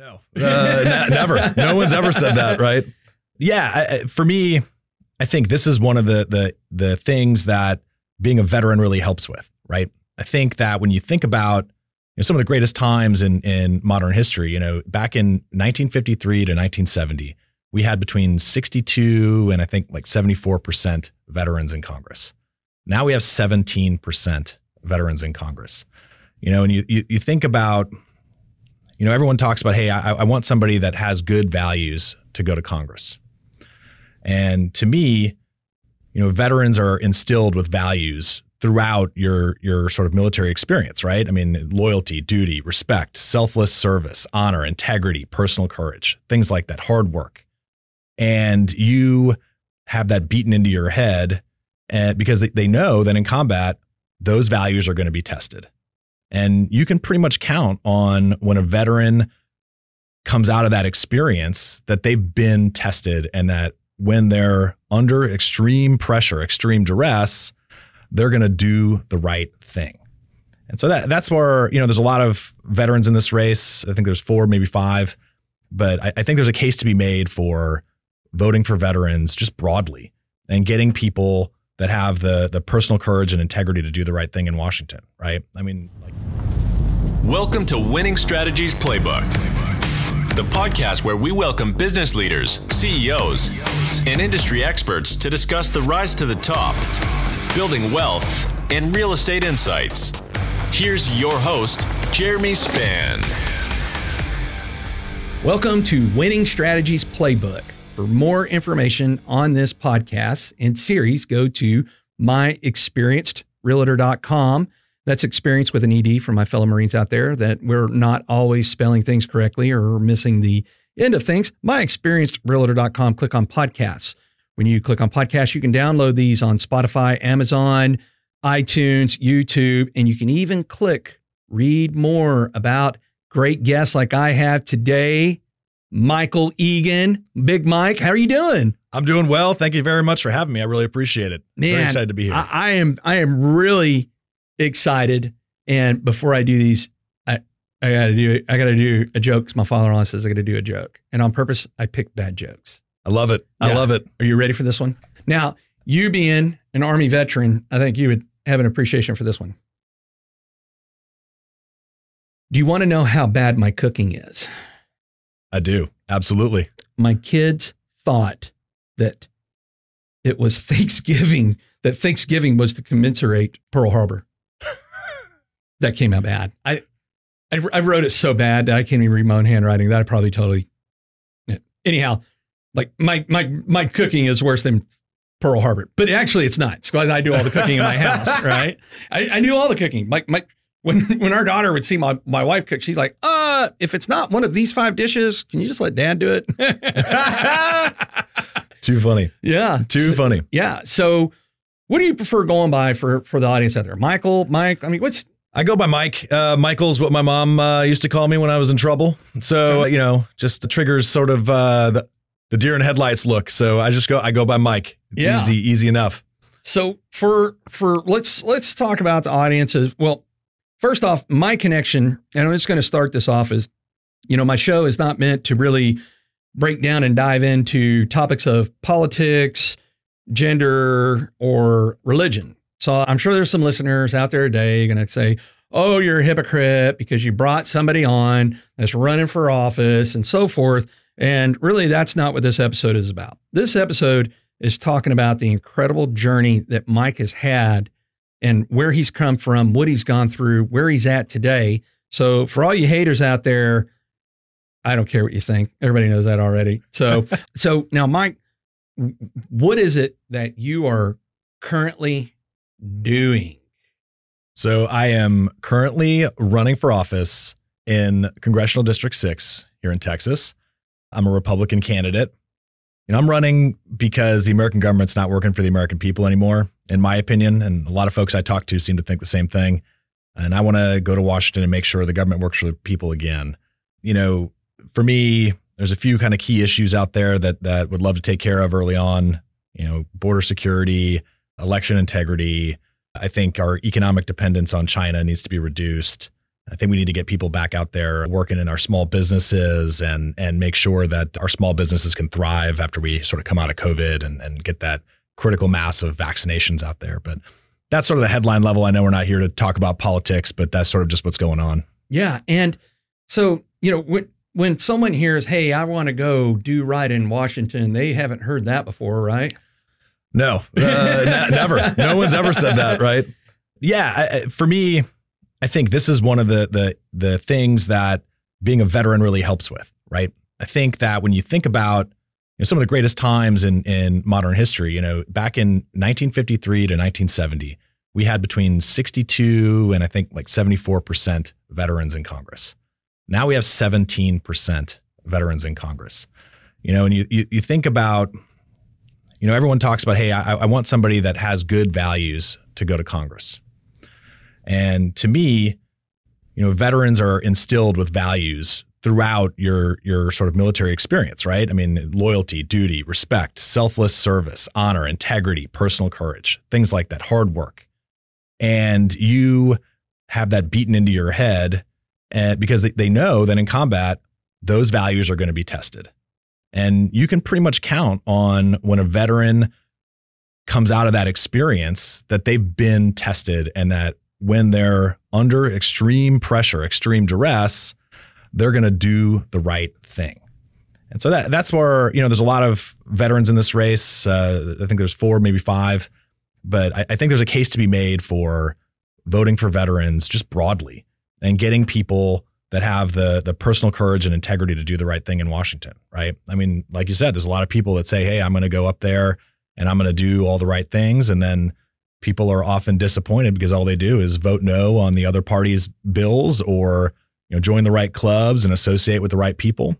No, uh, n- never. No one's ever said that, right? Yeah, I, for me, I think this is one of the the the things that being a veteran really helps with, right? I think that when you think about you know, some of the greatest times in in modern history, you know, back in 1953 to 1970, we had between 62 and I think like 74% veterans in Congress. Now we have 17% veterans in Congress. You know, and you, you, you think about, you know, everyone talks about, hey, I, I want somebody that has good values to go to Congress. And to me, you know, veterans are instilled with values throughout your your sort of military experience, right? I mean, loyalty, duty, respect, selfless service, honor, integrity, personal courage, things like that, hard work. And you have that beaten into your head and because they, they know that in combat, those values are going to be tested. And you can pretty much count on when a veteran comes out of that experience that they've been tested and that when they're under extreme pressure, extreme duress, they're going to do the right thing. And so that that's where, you know, there's a lot of veterans in this race. I think there's four, maybe five. But I, I think there's a case to be made for voting for veterans just broadly and getting people that have the the personal courage and integrity to do the right thing in Washington, right? I mean, like Welcome to Winning Strategies Playbook, the podcast where we welcome business leaders, CEOs, and industry experts to discuss the rise to the top, building wealth, and real estate insights. Here's your host, Jeremy Span. Welcome to Winning Strategies Playbook. For more information on this podcast and series, go to myexperiencedrealtor.com. That's experience with an ED for my fellow Marines out there that we're not always spelling things correctly or missing the end of things. Myexperiencedrealtor.com. Click on podcasts. When you click on podcasts, you can download these on Spotify, Amazon, iTunes, YouTube, and you can even click read more about great guests like I have today. Michael Egan. Big Mike, how are you doing? I'm doing well. Thank you very much for having me. I really appreciate it. Man, very excited to be here. I, I am I am really excited. And before I do these, I, I gotta do I gotta do a joke because my father-in-law says I gotta do a joke. And on purpose, I pick bad jokes. I love it. I love it. Are you ready for this one? Now, you being an Army veteran, I think you would have an appreciation for this one. Do you want to know how bad my cooking is? I do. Absolutely. my kids thought that it was Thanksgiving, that Thanksgiving was to commensurate Pearl Harbor. that came out bad. I, I, I wrote it so bad that I can't even read my own handwriting. That I probably totally. Anyhow, like my my my cooking is worse than Pearl Harbor, but actually it's not. It's because I do all the cooking in my house, right? I, I do all the cooking. My my when when our daughter would see my my wife cook, she's like, uh, if it's not one of these five dishes, can you just let dad do it? Too funny. yeah. Too So- funny. Yeah. So what do you prefer going by for for the audience out there? Michael, Mike, I mean, what's I go by Mike. Uh, Michael's what my mom uh, used to call me when I was in trouble. So you know, just the triggers sort of uh, the the deer in headlights look. So I just go. I go by Mike. It's Yeah. easy, easy enough. so for for let's let's talk about the audiences. Well, first off, my connection, and I'm just going to start this off as you know, my show is not meant to really break down and dive into topics of politics, gender, or religion. So I'm sure there's some listeners out there today going to say, oh, you're a hypocrite because you brought somebody on that's running for office and so forth. And really, that's not what this episode is about. This episode is talking about the incredible journey that Mike has had and where he's come from, what he's gone through, where he's at today. So, for all you haters out there, I don't care what you think. Everybody knows that already. So, so now, Mike, what is it that you are currently doing? So I am currently running for office in Congressional District 6 here in Texas. I'm a Republican candidate. You know, I'm running because the American government's not working for the American people anymore, in my opinion. And a lot of folks I talk to seem to think the same thing. And I want to go to Washington and make sure the government works for people again. You know, for me, there's a few kind of key issues out there that that would love to take care of early on. You know, border security, election integrity, I think our economic dependence on China needs to be reduced. I think we need to get people back out there working in our small businesses and and make sure that our small businesses can thrive after we sort of come out of COVID and, and get that critical mass of vaccinations out there. But that's sort of the headline level. I know we're not here to talk about politics, but that's sort of just what's going on. Yeah. And so, you know, when when someone hears, hey, I want to go do right in Washington, they haven't heard that before, right? No, uh, n- never. No one's ever said that, right? Yeah, I, for me, I think this is one of the the the things that being a veteran really helps with, right? I think that when you think about you know, some of the greatest times in in modern history, you know, back in 1953 to 1970, we had between 62 and I think like 74 percent veterans in Congress. Now we have 17 percent veterans in Congress. You know, and you, you you think about you know, everyone talks about, hey, I, I, want somebody that has good values to go to Congress. And to me, you know, veterans are instilled with values throughout your your sort of military experience, right? I mean, loyalty, duty, respect, selfless service, honor, integrity, personal courage, things like that, hard work. And you have that beaten into your head and because they, they know that in combat, those values are going to be tested. And you can pretty much count on when a veteran comes out of that experience that they've been tested and that when they're under extreme pressure, extreme duress, they're going to do the right thing. And so that that's where, you know, there's a lot of veterans in this race. Uh, I think there's four, maybe five, but I, I think there's a case to be made for voting for veterans just broadly and getting people that have the the personal courage and integrity to do the right thing in Washington, right? I mean, like you said, there's a lot of people that say, "Hey, I'm going to go up there and I'm going to do all the right things," and then people are often disappointed because all they do is vote no on the other party's bills or you know join the right clubs and associate with the right people.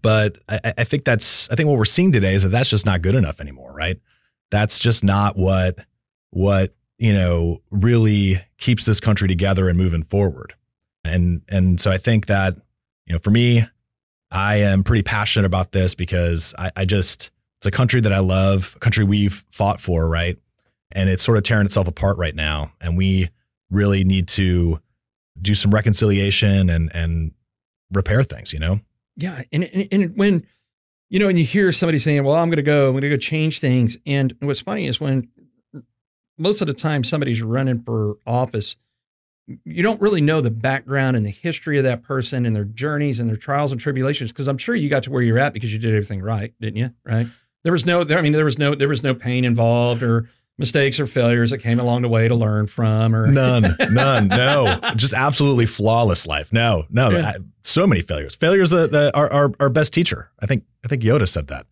But I, I think that's I think what we're seeing today is that that's just not good enough anymore, right? That's just not what what you know really keeps this country together and moving forward and and so I think that you know for me, I am pretty passionate about this because I, I just it's a country that I love, a country we've fought for, right? And it's sort of tearing itself apart right now, and we really need to do some reconciliation and and repair things, you know? Yeah, and and, and when you know, and you hear somebody saying, "Well, I'm going to go, I'm going to go change things," and what's funny is when most of the time somebody's running for office, you don't really know the background and the history of that person and their journeys and their trials and tribulations because I'm sure you got to where you're at because you did everything right, didn't you? Right? There was no there, I mean there was no there was no pain involved or mistakes or failures that came along the way to learn from or none none no just absolutely flawless life no no yeah. I, so many failures failures that, that are our, our best teacher i think i think yoda said that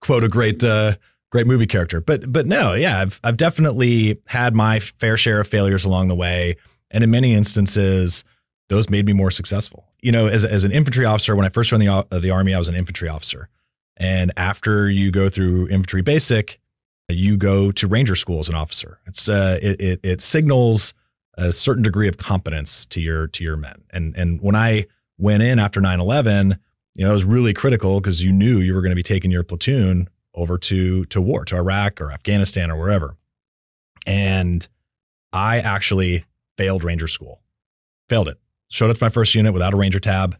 quote a great uh great movie character but but no yeah i've i've definitely had my fair share of failures along the way and in many instances, those made me more successful. You know, as, as an infantry officer, when I first joined the, uh, the Army, I was an infantry officer. And after you go through infantry basic, you go to ranger school as an officer. It's uh, it, it, it signals a certain degree of competence to your to your men. And and when I went in after 9/11, you know, it was really critical because you knew you were going to be taking your platoon over to to war, to Iraq or Afghanistan or wherever. And I actually failed Ranger School. Failed it. Showed up to my first unit without a Ranger tab.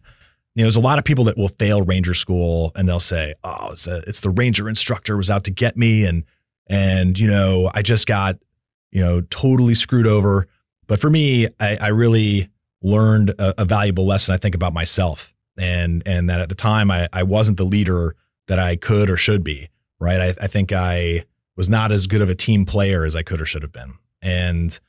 You know, there's a lot of people that will fail Ranger School and they'll say, "Oh, it's, a, it's the Ranger instructor was out to get me," and and you know, I just got you know totally screwed over. But for me, I, I really learned a, a, valuable lesson. I think about myself, and and that at the time I, I wasn't the leader that I could or should be. Right. I, I think I was not as good of a team player as I could or should have been. And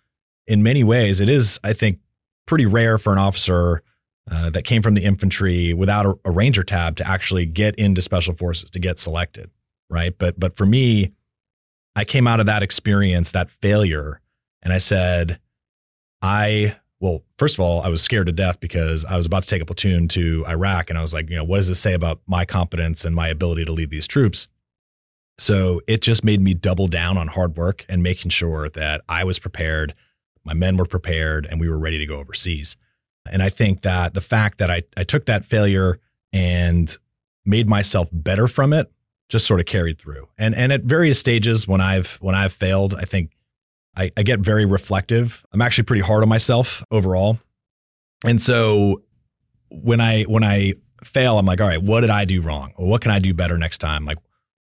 in many ways, it is, I think, pretty rare for an officer uh, that came from the infantry without a, a, ranger tab to actually get into special forces to get selected, right? But but for me, I came out of that experience, that failure, and I said, I well, first of all, I was scared to death because I was about to take a platoon to Iraq, and I was like, you know, what does this say about my competence and my ability to lead these troops? So it just made me double down on hard work and making sure that I was prepared my men were prepared and we were ready to go overseas. And I think that the fact that I, I took that failure and made myself better from it just sort of carried through. And and at various stages when I've when I've failed, I think I, I get very reflective. I'm actually pretty hard on myself overall. And so when I when I fail, I'm like, all right, what did I do wrong? Or what can I do better next time? Like,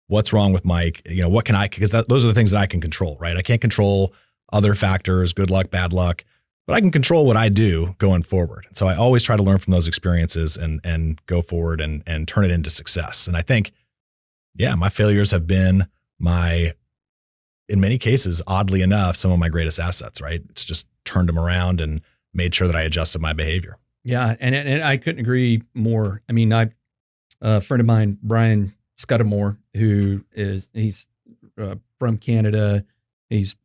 what's wrong with Mike? You know, what can I? Because those are the things that I can control, right? I can't control other factors, good luck, bad luck, but I can control what I do going forward. And so I always try to learn from those experiences and and go forward and and turn it into success. And I think, yeah, my failures have been my in many cases, oddly enough, some of my greatest assets, right? It's just turned them around and made sure that I adjusted my behavior. Yeah, and and I couldn't agree more. I mean, I a friend of mine, Brian Scudamore, who is he's uh, from Canada. He's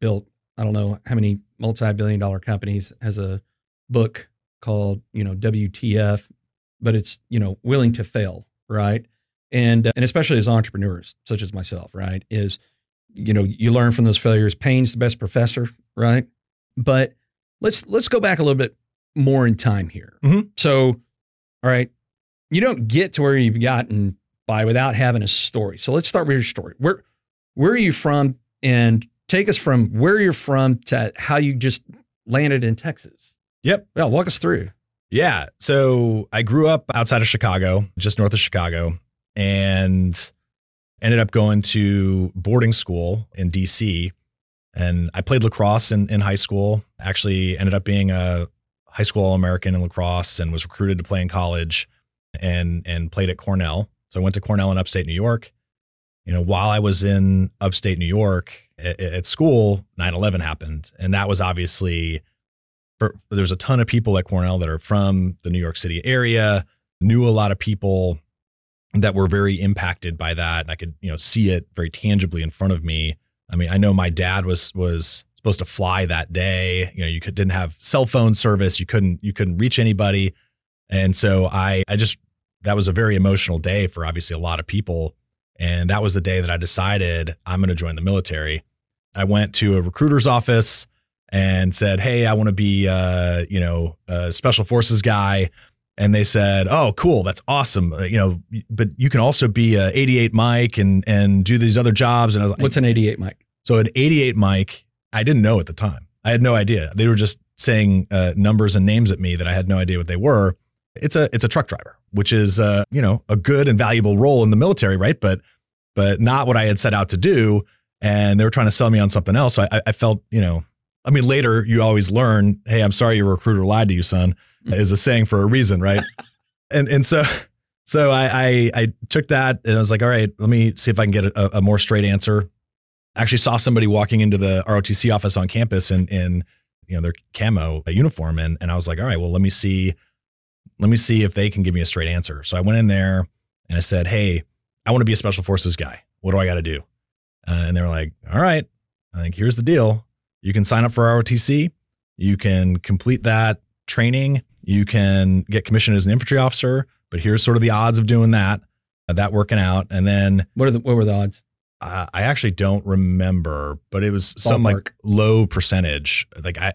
built I don't know how many multi-billion dollar companies. Has a book called you know WTF, but it's you know willing to fail, right? And uh, and especially as entrepreneurs such as myself, right? Is you know you learn from those failures. Pain's the best professor, right? But let's let's go back a little bit more in time here. Mhm. So, all right, you don't get to where you've gotten by without having a story. So let's start with your story. Where where are you from, and take us from where you're from to how you just landed in Texas. Yep. Yeah, walk us through. Yeah. So I grew up outside of Chicago, just north of Chicago, and ended up going to boarding school in DC. And I played lacrosse in, in high school. Actually, ended up being a high school All American in lacrosse and was recruited to play in college and and played at Cornell. So I went to Cornell in upstate New York. You know, while I was in upstate New York at, at school, 9 11 happened. And that was obviously for, there's a ton of people at Cornell that are from the New York City area, knew a lot of people that were very impacted by that. And I could, you know, see it very tangibly in front of me. I mean, I know my dad was was supposed to fly that day. You know, you could, didn't have cell phone service. You couldn't you couldn't reach anybody. And so I I just that was a very emotional day for obviously a lot of people. And that was the day that I decided I'm going to join the military. I went to a recruiter's office and said, "Hey, I want to be, uh, you know, a special forces guy." And they said, "Oh, cool, that's awesome. Uh, you know, but you can also be a 88 Mike and and do these other jobs." And I was like, What's an 88 Mike? so an 88 Mike, I didn't know at the time. I had no idea. They were just saying uh, numbers and names at me that I had no idea what they were. It's a it's a truck driver, which is uh, you know a good and valuable role in the military, right? But but not what I had set out to do. And they were trying to sell me on something else. So I, I felt you know. I mean, later you always learn, hey, I'm sorry your recruiter lied to you, son, is a saying for a reason, right? and and so so I, I I took that and I was like, all right, let me see if I can get a, a more straight answer I actually saw somebody walking into the ROTC office on campus in in you know their camo uniform and and I was like, all right, well let me see let me see if they can give me a straight answer. So I went in there and I said, hey, I want to be a special forces guy. What do I got to do? Uh, and they were like, all right, I think here's the deal. You can sign up for ROTC. You can complete that training. You can get commissioned as an infantry officer. But here's sort of the odds of doing that, uh, that working out. And then What are the what were the odds? uh, I actually don't remember, but it was some like low percentage. Like I,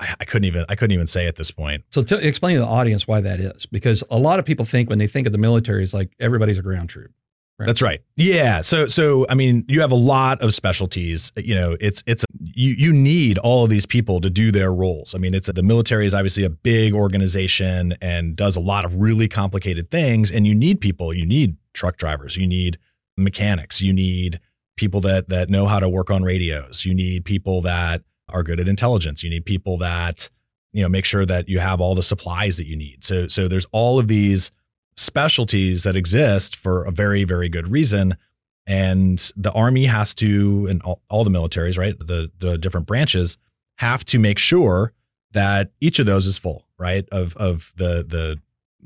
I, I couldn't even I couldn't even say at this point. So to explain to the audience why that is, because a lot of people think when they think of the military, it's like everybody's a ground troop. Right. That's right. Yeah. So so I mean, you have a lot of specialties. You know, it's it's you you need all of these people to do their roles. I mean, it's the military is obviously a big organization and does a lot of really complicated things, and you need people. You need truck drivers. You need mechanics. You need people that that know how to work on radios. You need people that are good at intelligence. You need people that you know make sure that you have all the supplies that you need. So so there's all of these specialties that exist for a very very good reason and the army has to and all, all the militaries right the the different branches have to make sure that each of those is full right of of the the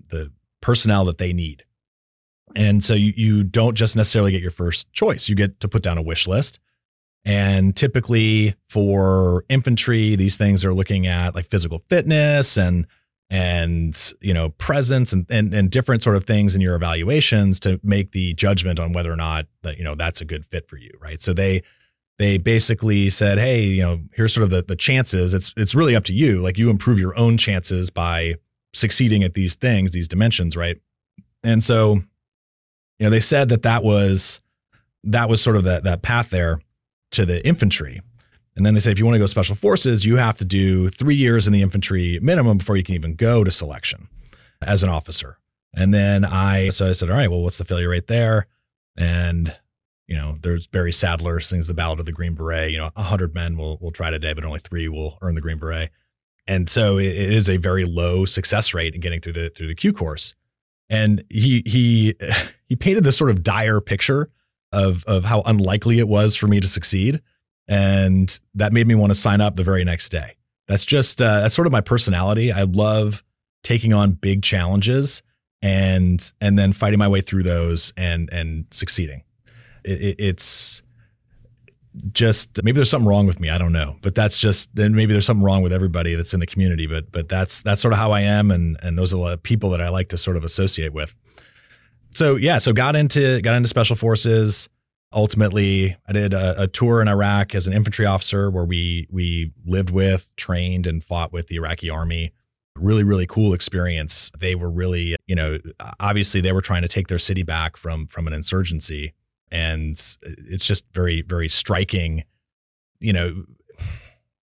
the personnel that they need. And so you, you don't just necessarily get your first choice. You get to put down a wish list. And typically for infantry these things are looking at like physical fitness and and you know presence and, and and different sort of things in your evaluations to make the judgment on whether or not that you know that's a good fit for you right? So they they basically said hey you know here's sort of the, the chances. It's it's really up to you. Like you improve your own chances by succeeding at these things these dimensions right? And so you know they said that that was that was sort of that that path there to the infantry And then they say if you want to go special forces, you have to do three years in the infantry minimum before you can even go to selection as an officer. And then I, so I said, all right, well, what's the failure rate there? And, you know, there's Barry Sadler sings the Ballad of the Green Beret. You know, 100 men will, will try today, but only three will earn the Green Beret. And so it is a very low success rate in getting through the through the Q course. And he he he painted this sort of dire picture of of how unlikely it was for me to succeed, and that made me want to sign up the very next day. That's just uh, that's sort of my personality. I love taking on big challenges and and then fighting my way through those and and succeeding. It, it, it's just maybe there's something wrong with me. I don't know, but that's just then maybe there's something wrong with everybody that's in the community. But but that's that's sort of how I am, and and those are the people that I like to sort of associate with. So yeah, so got into got into special forces. Ultimately, I did a, a tour in Iraq as an infantry officer, where we we lived with, trained, and fought with the Iraqi army. Really really cool experience. They were really you know obviously they were trying to take their city back from from an insurgency. And it's just very very striking you know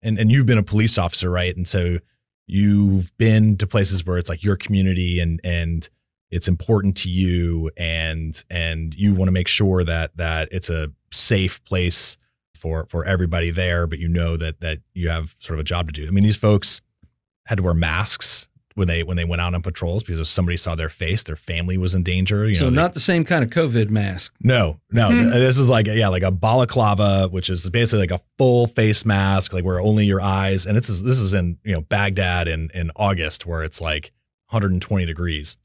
and and you've been a police officer right? And so you've been to places where it's like your community and and it's important to you and and you want to make sure that that it's a safe place for for everybody there but you know that that you have sort of a job to do i mean these folks had to wear masks when they when they went out on patrols because if somebody saw their face, their family was in danger. You so know, not they, the same kind of COVID mask. No, no. Hmm. this is like yeah, like a balaclava, which is basically like a full face mask, like where only your eyes. And it's this is in you know Baghdad in in August where it's like 120 degrees,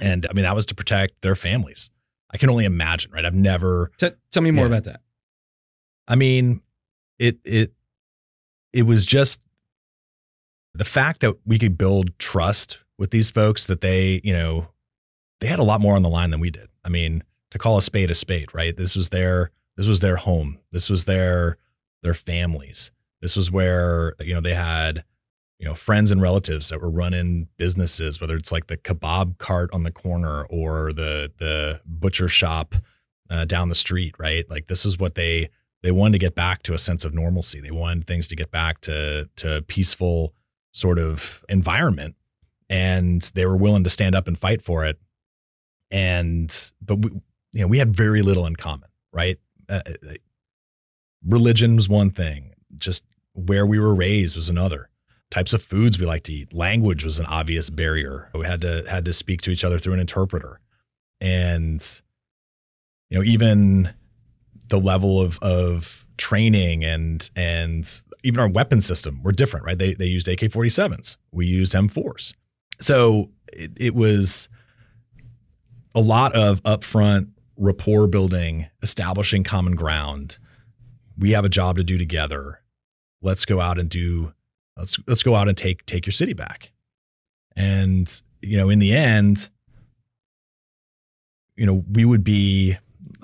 and I mean that was to protect their families. I can only imagine, right? I've never. T- tell me more Yeah. about that. I mean, it it it was just the fact that we could build trust with these folks that they, you know, they had a lot more on the line than we did. I mean, to call a spade a spade, right? This was their this was their home. This was their their families. This was where, you know, they had you know, friends and relatives that were running businesses, whether it's like the kebab cart on the corner or the the butcher shop uh, down the street, right? Like this is what they they wanted to get back to a sense of normalcy. They wanted things to get back to to peaceful sort of environment, and they were willing to stand up and fight for it. And but we, you know, we had very little in common, right? Uh, uh, religion was one thing, just where we were raised was another. Types of foods we like to eat, language was an obvious barrier. We had to had to speak to each other through an interpreter, and you know even the level of of training and and even our weapon system were different, right? They they used AK 47s, we used M4s, so it, it was a lot of upfront rapport building, establishing common ground. We have a job to do together. Let's go out and do let's let's go out and take take your city back. And you know, in the end, you know, we would be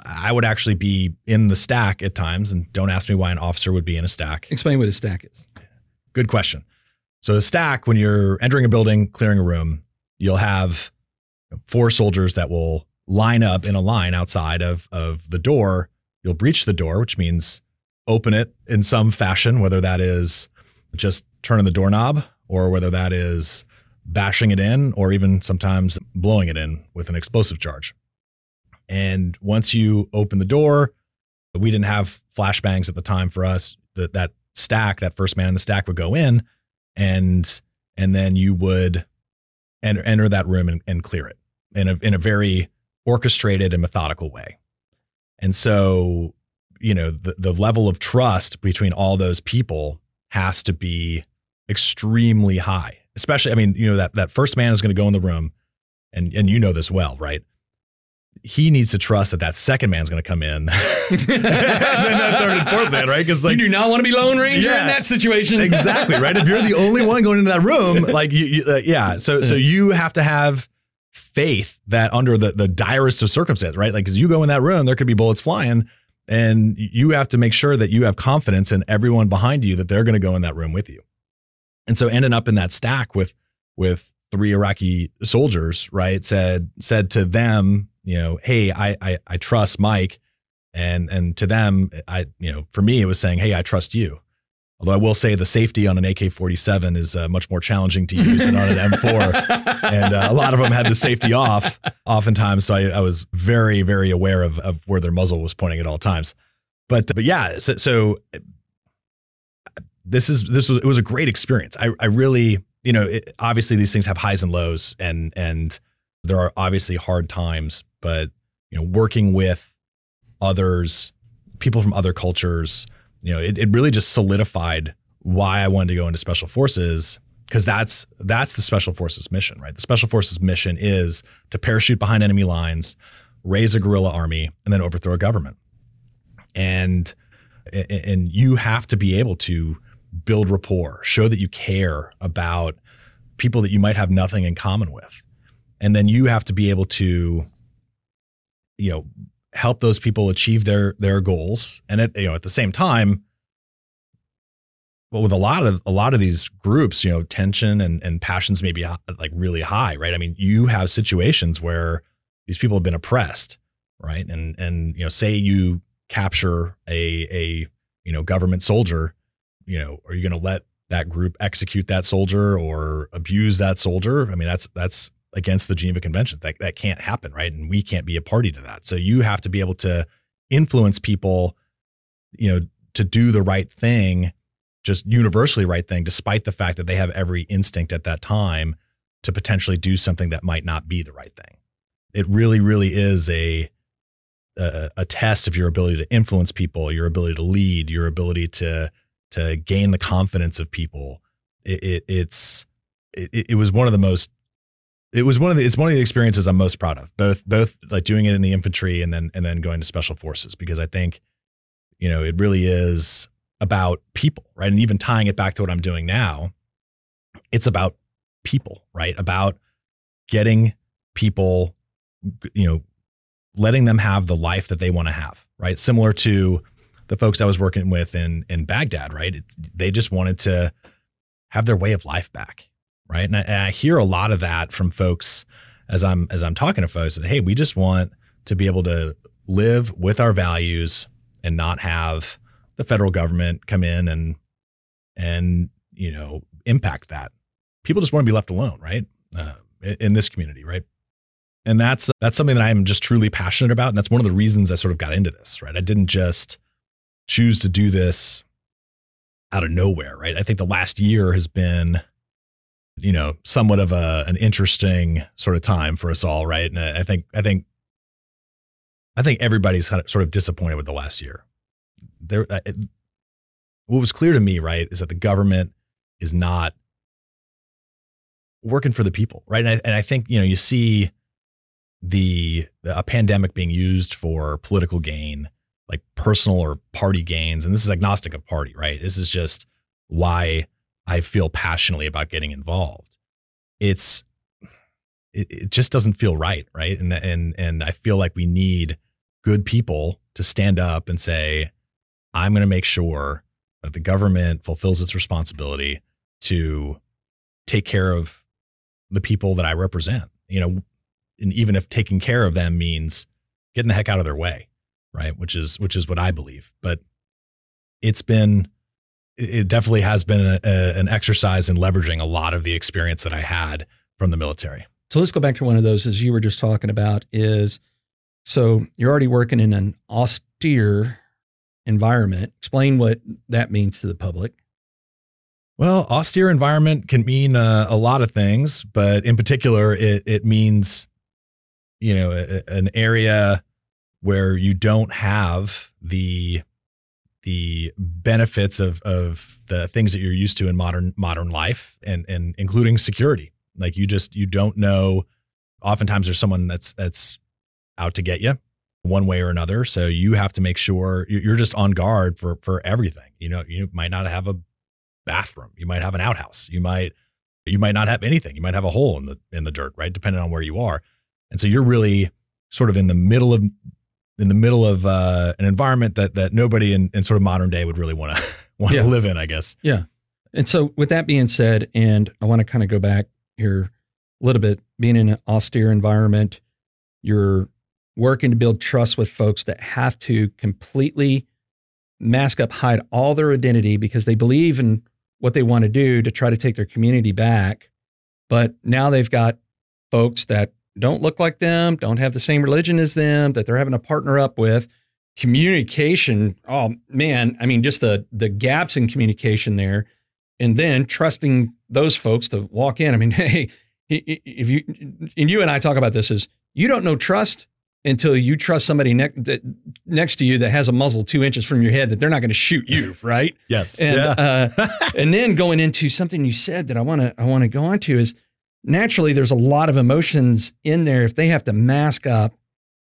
I would actually be in the stack at times and don't ask me why an officer would be in a stack. Explain what a stack is. Good question. So the stack, when you're entering a building, clearing a room, you'll have four soldiers that will line up in a line outside of, of the door. You'll breach the door, which means open it in some fashion, whether that is just turning the doorknob or whether that is bashing it in or even sometimes blowing it in with an explosive charge. And once you open the door, we didn't have flashbangs at the time for us. That that stack, that first man in the stack would go in and and then you would enter, enter that room and, and clear it in a in a very orchestrated and methodical way. And so, you know, the, the level of trust between all those people has to be extremely high. Especially, I mean, you know, that that first man is going to go in the room, and and you know this well, right? He needs to trust that that second man's going to come in, and then that third and fourth man, right? Because like you do not want to be Lone Ranger Yeah. in that situation. exactly right. If you're the only one going into that room, like you, you uh, yeah. So so you have to have faith that under the the direst of circumstances, right? Like, because you go in that room, there could be bullets flying, and you have to make sure that you have confidence in everyone behind you that they're going to go in that room with you. And so ending up in that stack with with three Iraqi soldiers, right? Said said to them, you know, hey, I I, I trust Mike. And and to them, I you know, for me, it was saying, "Hey, I trust you." Although I will say the safety on an AK 47 is uh, much more challenging to use than on an M4. and uh, a lot of them had the safety off oftentimes. So I, I, was very, very aware of, of where their muzzle was pointing at all times. But, but yeah, so, so this is, this was, it was a great experience. I, I really, you know, it, obviously these things have highs and lows and, and there are obviously hard times, but, you know, working with others, people from other cultures, you know, it, it really just solidified why I wanted to go into special forces because that's that's the special forces mission, right? The special forces mission is to parachute behind enemy lines, raise a guerrilla army, and then overthrow a government. And and you have to be able to build rapport, show that you care about people that you might have nothing in common with. And then you have to be able to you know help those people achieve their their goals. And at you know at the same time well with a lot of a lot of these groups you know tension and and passions may be like really high right? I mean you have situations where these people have been oppressed right? And and you know say you capture a a you know government soldier you know are you going to let that group execute that soldier or abuse that soldier? I mean that's that's against the Geneva Conventions. That that can't happen, right? And we can't be a party to that. So you have to be able to influence people, you know, to do the right thing, just universally right thing, despite the fact that they have every instinct at that time to potentially do something that might not be the right thing. It really, really is a a, a test of your ability to influence people, your ability to lead, your ability to to gain the confidence of people. It, it it's it, it was one of the most it was one of the it's one of the experiences I'm most proud of. Both both like doing it in the infantry and then and then going to special forces because I think you know it really is about people, right? And even tying it back to what I'm doing now, it's about people, right? About getting people you know letting them have the life that they want to have, right? Similar to the folks I was working with in in Baghdad, right? It, they just wanted to have their way of life back right? And I, and I, hear a lot of that from folks as I'm as I'm talking to folks. That, hey, we just want to be able to live with our values and not have the federal government come in and and you know impact that. People just want to be left alone, right? Uh, in, this community, right? And that's that's something that I'm just truly passionate about, and that's one of the reasons I sort of got into this, right? I didn't just choose to do this out of nowhere, right? I think the last year has been you know, somewhat of a an interesting sort of time for us all, right? And I think I think I think everybody's kind of sort of disappointed with the last year. There, it, what was clear to me, right, is that the government is not working for the people, right? And I, and I think you know you see the a pandemic being used for political gain, like personal or party gains, and this is agnostic of party, right? This is just why I feel passionately about getting involved. It's it, it just doesn't feel right, right? And and and I feel like we need good people to stand up and say, I'm going to make sure that the government fulfills its responsibility to take care of the people that I represent. You know, and even if taking care of them means getting the heck out of their way, right? Which is which is what I believe. But it's been it definitely has been a, a, an exercise in leveraging a lot of the experience that I had from the military. So let's go back to one of those as you were just talking about is so you're already working in an austere environment. Explain what that means to the public. Well, austere environment can mean uh, a lot of things, but in particular, it it means you know a, an area where you don't have the the benefits of of the things that you're used to in modern modern life and and including security. Like you just you don't know. Oftentimes there's someone that's that's out to get you one way or another. So you have to make sure you're just on guard for for everything. You know you might not have a bathroom. You might have an outhouse. You might you might not have anything. You might have a hole in the in the dirt right? Depending on where you are. And so you're really sort of in the middle of in the middle of uh, an environment that that nobody in, in sort of modern day would really want to want to live in, I guess. Yeah. And so, with that being said, and I want to kind of go back here a little bit, being in an austere environment, you're working to build trust with folks that have to completely mask up, hide all their identity because they believe in what they want to do to try to take their community back. But now they've got folks that don't look like them, don't have the same religion as them, that they're having to partner up with. Communication, oh man, I mean, just the the gaps in communication there, and then trusting those folks to walk in. I mean, hey, if you and you and I talk about this is you don't know trust until you trust somebody ne- that, next to you that has a muzzle two inches from your head that they're not going to shoot you, right? yes. And yeah. uh, and then going into something you said that I want to I want to go on to is naturally there's a lot of emotions in there if they have to mask up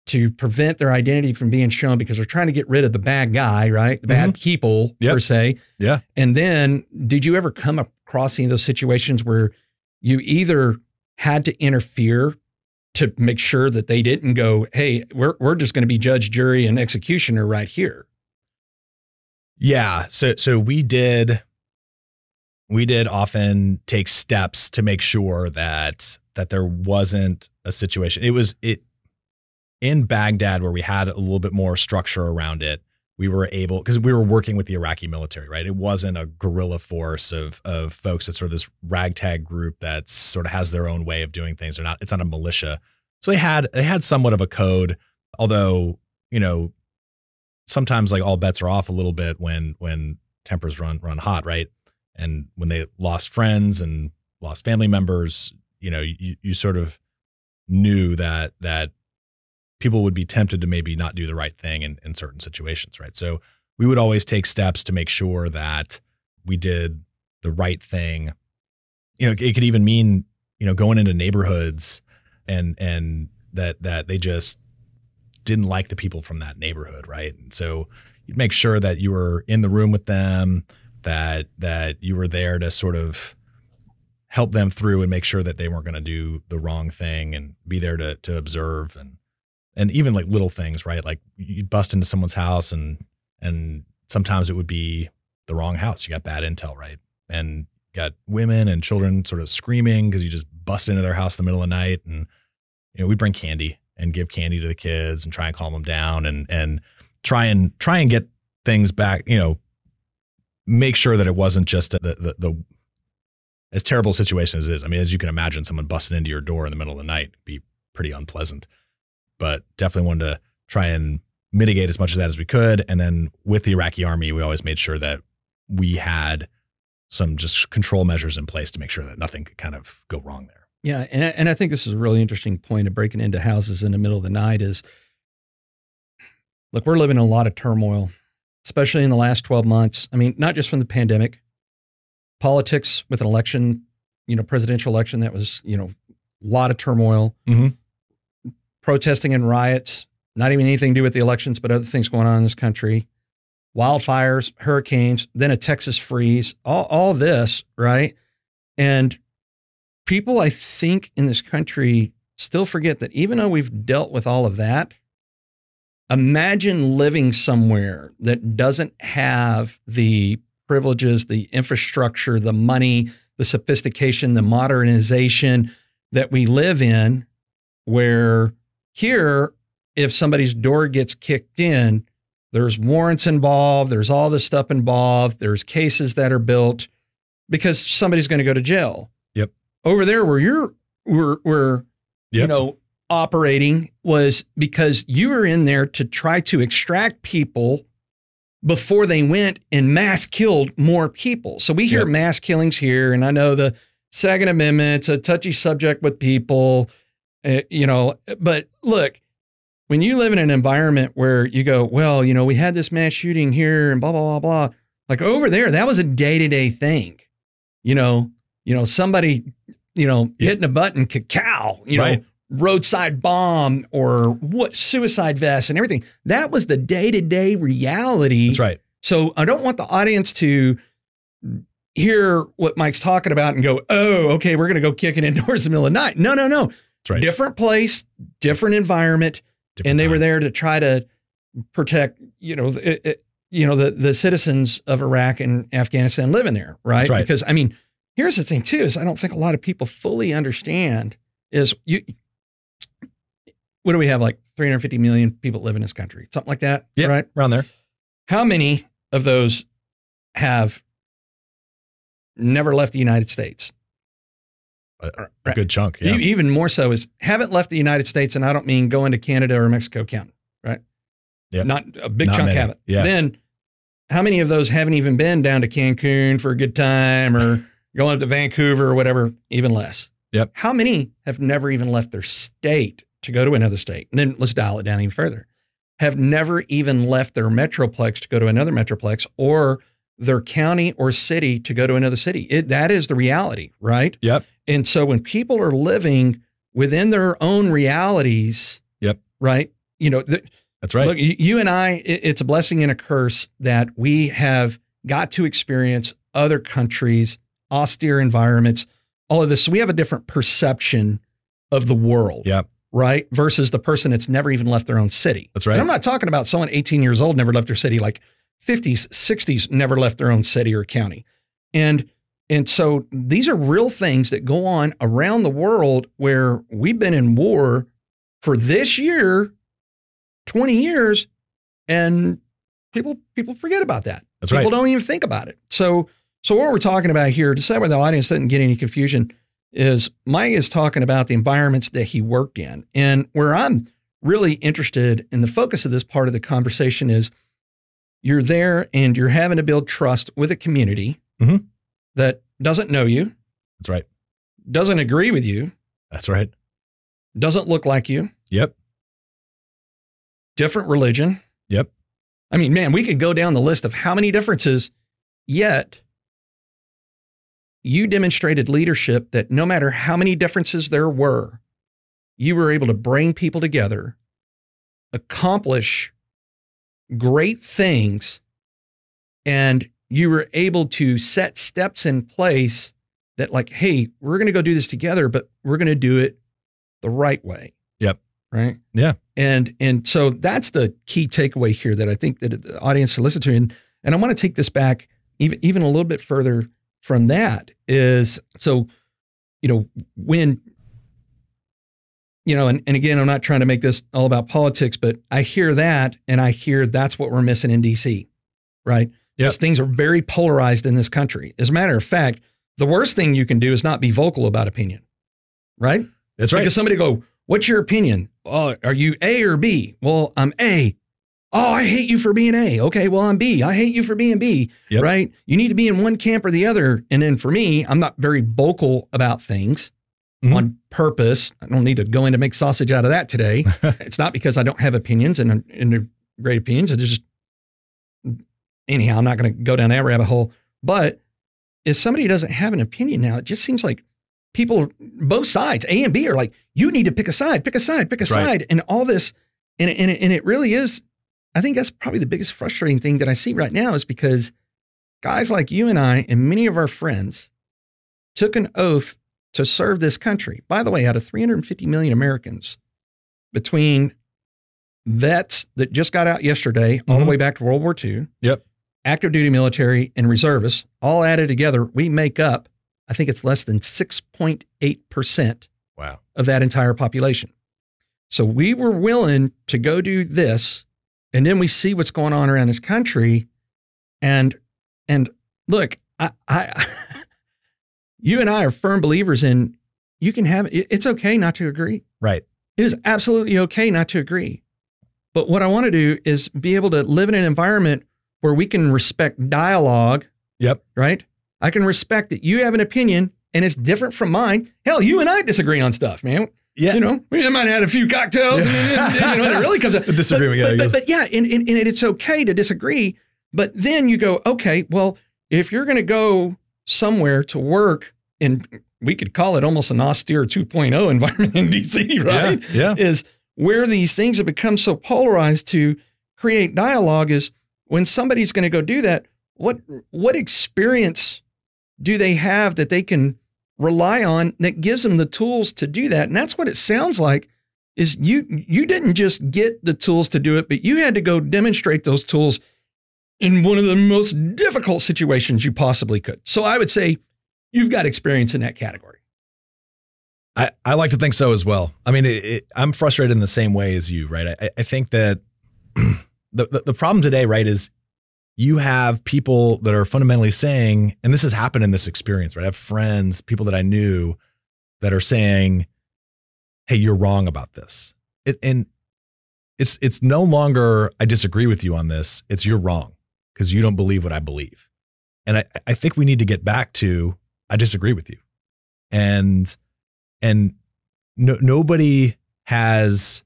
to prevent their identity from being shown because they're trying to get rid of the bad guy, right? The bad mm-hmm. people Yep. per se. yeah. And then did you ever come across any of those situations where you either had to interfere to make sure that they didn't go, hey, we're we're just going to be judge, jury, and executioner right here. Yeah. So so we did we did often take steps to make sure that that there wasn't a situation. It was it in Baghdad where we had a little bit more structure around it. We were able because we were working with the Iraqi military, right? It wasn't a guerrilla force of of folks that's sort of this ragtag group that sort of has their own way of doing things. They're not it's not a militia. So they had they had somewhat of a code, although, you know, sometimes like all bets are off a little bit when when tempers run run hot, right? And when they lost friends and lost family members, you know, you, you sort of knew that that people would be tempted to maybe not do the right thing in, in certain situations, right? So we would always take steps to make sure that we did the right thing. You know, it could even mean, you know, going into neighborhoods and and that that they just didn't like the people from that neighborhood, right? And so you'd make sure that you were in the room with them, that that you were there to sort of help them through and make sure that they weren't going to do the wrong thing and be there to to observe and and even like little things, right? Like you'd bust into someone's house and and sometimes it would be the wrong house. You got bad intel, right? And got women and children sort of screaming because you just bust into their house in the middle of the night and you know, we bring candy and give candy to the kids and try and calm them down and and try and try and get things back, you know, make sure that it wasn't just the the, the as terrible situation as it is. I mean, as you can imagine, someone busting into your door in the middle of the night be pretty unpleasant. But definitely wanted to try and mitigate as much of that as we could. And then with the Iraqi army, we always made sure that we had some just control measures in place to make sure that nothing could kind of go wrong there. Yeah, and I, and I think this is a really interesting point of breaking into houses in the middle of the night is look, we're living in a lot of turmoil, especially in the last 12 months. I mean, not just from the pandemic, politics with an election, you know, presidential election that was, you know, a lot of turmoil, Mhm. protesting and riots, not even anything to do with the elections, but other things going on in this country, wildfires, hurricanes, then a Texas freeze, all, all this, right? And people, I think, in this country still forget that even though we've dealt with all of that, imagine living somewhere that doesn't have the privileges, the infrastructure, the money, the sophistication, the modernization that we live in, where here, if somebody's door gets kicked in, there's warrants involved, there's all this stuff involved, there's cases that are built because somebody's going to go to jail. Yep. Over there where you're where where you Yep. know operating was because you were in there to try to extract people before they went and mass killed more people. So we hear Yep. mass killings here, and I know the Second Amendment's a touchy subject with people, uh, you know. But look, when you live in an environment where you go, well, you know, we had this mass shooting here and blah blah blah blah. Like over there, that was a day to day thing. You know, you know, somebody, you know, hitting a button, cacao, you know, Right. Roadside bomb or what suicide vest and everything. That was the day to day reality. That's right. So I don't want the audience to hear what Mike's talking about and go, oh, okay, we're going to go kicking indoors in the middle of the night. No, no, no. That's right. Different place, different environment. Different and they were there to try to protect, you know, it, it- eh, eh, you know, the, the citizens of Iraq and Afghanistan living there, right? Right. Because I mean, here's the thing too, is I don't think a lot of people fully understand is you what do we have like 350 million people live in this country something like that Yeah, right around there. how many of those have never left the United States? A, a good chunk. Yeah. Even more so is haven't left the United States, and I don't mean going to Canada or Mexico County, right? Yep. Not a big Not chunk many. haven't. Yeah. Then how many of those haven't even been down to Cancun for a good time or going up to Vancouver or whatever? Even less. Yep. How many have never even left their state to go to another state? And then let's dial it down even further. Have never even left their metroplex to go to another metroplex or their county or city to go to another city. It, that is the reality, right? Yep. And so when people are living within their own realities, Yep. right? You know, th- That's right. Look, you you and I, it- it's a blessing and a curse that we have got to experience other countries, austere environments, all of this. So we have a different perception of the world, Yep. Right? Versus the person that's never even left their own city. That's right. And I'm not talking about someone 18 years old never left their city, like 50s, 60s never left their own city or county. And and so these are real things that go on around the world where we've been in war for this year, 20 years, and people people forget about that. That's people right. don't even think about it. So so what we're talking about here, to say where the audience doesn't get any confusion, is Mike is talking about the environments that he worked in. And where I'm really interested in the focus of this part of the conversation is you're there and you're having to build trust with a community Mhm. that doesn't know you, That's right. doesn't agree with you, That's right. doesn't look like you, Yep. different religion. Yep. I mean, man, we could go down the list of how many differences, yet you demonstrated leadership that no matter how many differences there were, you were able to bring people together, accomplish great things, and you were able to set steps in place that, like, hey, we're going to go do this together, but we're going to do it the right way. Yep. Right. Yeah. And and so that's the key takeaway here that I think that the audience should listen to. And and I want to take this back even even a little bit further from that is so, you know, when you know, and, and again, I'm not trying to make this all about politics, but I hear that and I hear that's what we're missing in DC, right? Because things are very polarized in this country. As a matter of fact, the worst thing you can do is not be vocal about opinion, right? That's right. Because somebody go, "What's your opinion? Oh, are you A or B?" Well, I'm A. Oh, I hate you for being A. Okay, well, I'm B. I hate you for being B. Yep. Right? You need to be in one camp or the other. And then for me, I'm not very vocal about things Mhm. on purpose. I don't need to go in to make sausage out of that today. it's not because I don't have opinions and, and great opinions. It's just anyhow, I'm not going to go down that rabbit hole. But if somebody doesn't have an opinion now, it just seems like people, both sides, A and B, are like, you need to pick a side, pick a side, pick a right. side, and all this. And, and, and it really is, I think that's probably the biggest frustrating thing that I see right now is because guys like you and I and many of our friends took an oath to serve this country. By the way, out of 350 million Americans, between vets that just got out yesterday, all the Mhm. way back to World War II, Yep. active duty military, and reservists, all added together, we make up, I think it's less than 6.8% Wow. of that entire population. So we were willing to go do this, and then we see what's going on around this country, and and look, I, I you and I are firm believers in you can have it- it's okay not to agree. Right. It is absolutely okay not to agree. But what I want to do is be able to live in an environment where we can respect dialogue, Yep. right? I can respect that you have an opinion and it's different from mine. Hell, you and I disagree on stuff, man. Yeah. You know, we might have had a few cocktails and, and, you know, it really comes up. A disagreement, But, yeah, but, but, but yeah, and, and, and it's okay to disagree. But then you go, okay, well, if you're going to go somewhere to work, and we could call it almost an austere 2.0 environment in DC, right? Yeah, Yeah. Is where these things have become so polarized to create dialogue is when somebody's going to go do that, what what experience do they have that they can rely on that gives them the tools to do that? And that's what it sounds like is you you didn't just get the tools to do it, but you had to go demonstrate those tools in one of the most difficult situations you possibly could. So I would say you've got experience in that category. I, I like to think so as well. I mean, it, it, I'm frustrated in the same way as you, right? I, I think that the, the the problem today, right, is you have people that are fundamentally saying, and this has happened in this experience, right? I have friends, people that I knew that are saying, "Hey, you're wrong about this," it, and it's it's no longer I disagree with you on this. It's you're wrong because you don't believe what I believe, and I I think we need to get back to I disagree with you, and and no, nobody has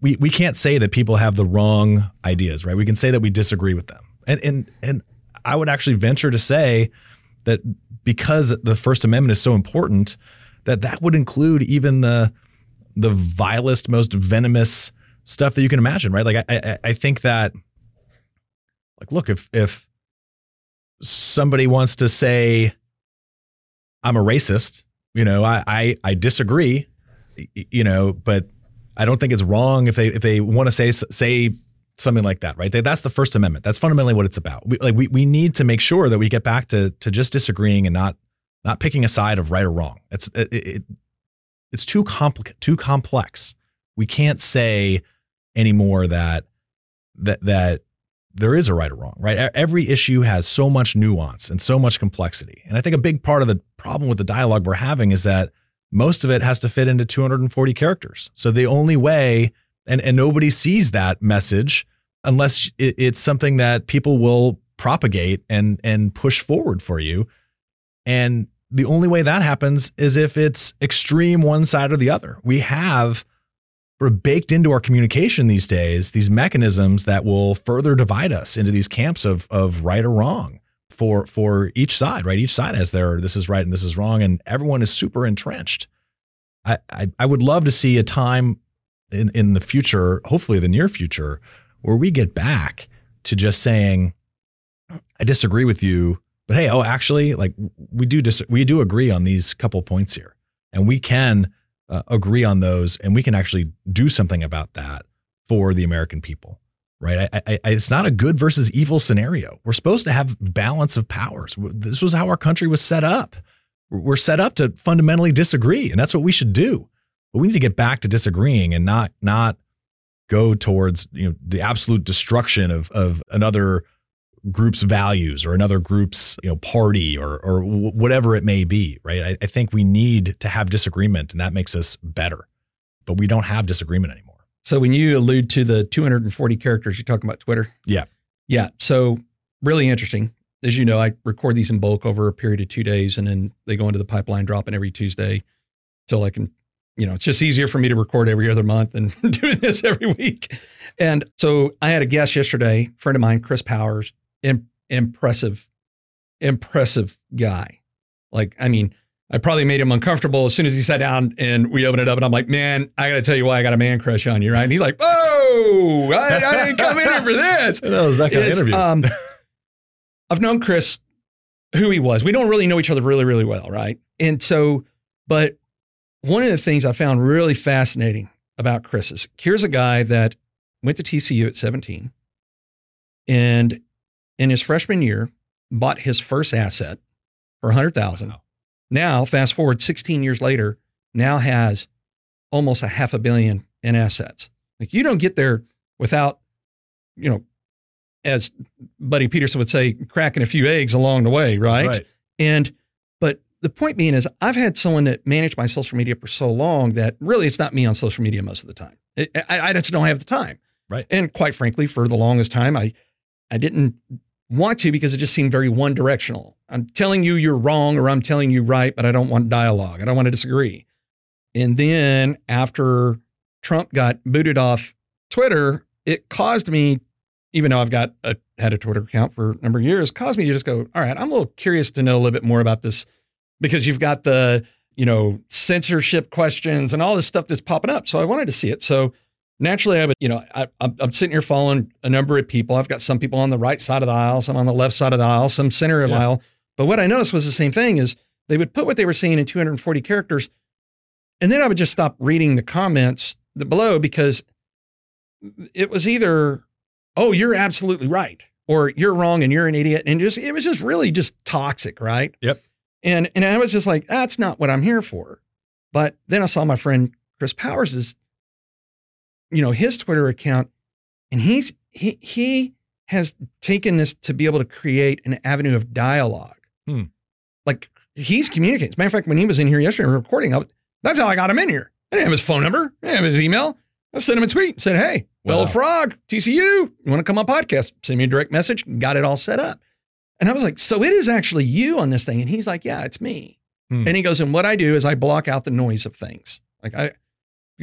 we we can't say that people have the wrong ideas, right? We can say that we disagree with them. And and and I would actually venture to say that because the First Amendment is so important, that that would include even the the vilest, most venomous stuff that you can imagine, right? Like I I, I think that like look, if if somebody wants to say I'm a racist, you know, I I, I disagree, you know, but I don't think it's wrong if they if they want to say say something like that, right? That's the First Amendment. That's fundamentally what it's about. We, like we we need to make sure that we get back to to just disagreeing and not not picking a side of right or wrong. It's it, it it's too complicated, too complex. We can't say anymore that that that there is a right or wrong, right? Every issue has so much nuance and so much complexity. And I think a big part of the problem with the dialogue we're having is that most of it has to fit into 240 characters. So the only way, and, and nobody sees that message unless it's something that people will propagate and and push forward for you. And the only way that happens is if it's extreme one side or the other. We have of baked into our communication these days these mechanisms that will further divide us into these camps of of right or wrong for for each side, right? Each side has their this is right and this is wrong, and everyone is super entrenched. I I, I would love to see a time in in the future, hopefully the near future, where we get back to just saying, I disagree with you, but hey, oh, actually, like we do dis- we do agree on these couple points here, and we can uh, agree on those, and we can actually do something about that for the American people right? I, I, it's not a good versus evil scenario. We're supposed to have balance of powers. This was how our country was set up. We're set up to fundamentally disagree, and that's what we should do. But we need to get back to disagreeing and not not go towards you know the absolute destruction of of another group's values or another group's you know party or or whatever it may be. Right? I, I think we need to have disagreement, and that makes us better. But we don't have disagreement anymore. So when you allude to the 240 characters, you're talking about Twitter? Yeah. Yeah. So really interesting. As you know, I record these in bulk over a period of two days and then they go into the pipeline dropping every Tuesday. So I can, you know, it's just easier for me to record every other month than doing this every week. And so I had a guest yesterday, friend of mine, Chris Powers, impressive, impressive guy. Like, I mean, I probably made him uncomfortable as soon as he sat down and we opened it up. And I'm like, man, I got to tell you why I got a man crush on you, right? And he's like, oh, I, I didn't come in here for this. that was that kind of interview. Um, I've known Chris, who he was. We don't really know each other really, really well, right? And so, but one of the things I found really fascinating about Chris is here's a guy that went to TCU at 17 and in his freshman year bought his first asset for 100,000. Wow now, fast forward 16 years later, now has almost a half a billion in assets. Like you don't get there without, you know, as Buddy Peterson would say, cracking a few eggs along the way, right? right? And but the point being is, I've had someone that managed my social media for so long that really it's not me on social media most of the time. It, I, I just don't have the time, right? And quite frankly, for the longest time, I I didn't want to because it just seemed very one directional. I'm telling you you're wrong or I'm telling you right, but I don't want dialogue. I don't want to disagree. And then after Trump got booted off Twitter, it caused me, even though I've got a, had a Twitter account for a number of years, caused me to just go, all right, I'm a little curious to know a little bit more about this because you've got the, you know, censorship questions and all this stuff that's popping up. So I wanted to see it. So naturally, I would, you know, I, am sitting here following a number of people. I've got some people on the right side of the aisle, some on the left side of the aisle, some center of the aisle. But what I noticed was the same thing is they would put what they were saying in 240 characters. And then I would just stop reading the comments below because it was either, oh, you're absolutely right, or you're wrong and you're an idiot. And just it was just really just toxic, right? Yep. And and I was just like, that's not what I'm here for. But then I saw my friend Chris Powers' you know, his Twitter account, and he's he he has taken this to be able to create an avenue of dialogue. Hmm. Like he's communicating. As a matter of fact, when he was in here yesterday recording, I was, that's how I got him in here. I didn't have his phone number. I didn't have his email. I sent him a tweet. Said, "Hey, fellow Wow. frog, TCU, you want to come on podcast? Send me a direct message. Got it all set up." And I was like, "So it is actually you on this thing?" And he's like, "Yeah, it's me." Hmm. And he goes, "And what I do is I block out the noise of things, like I,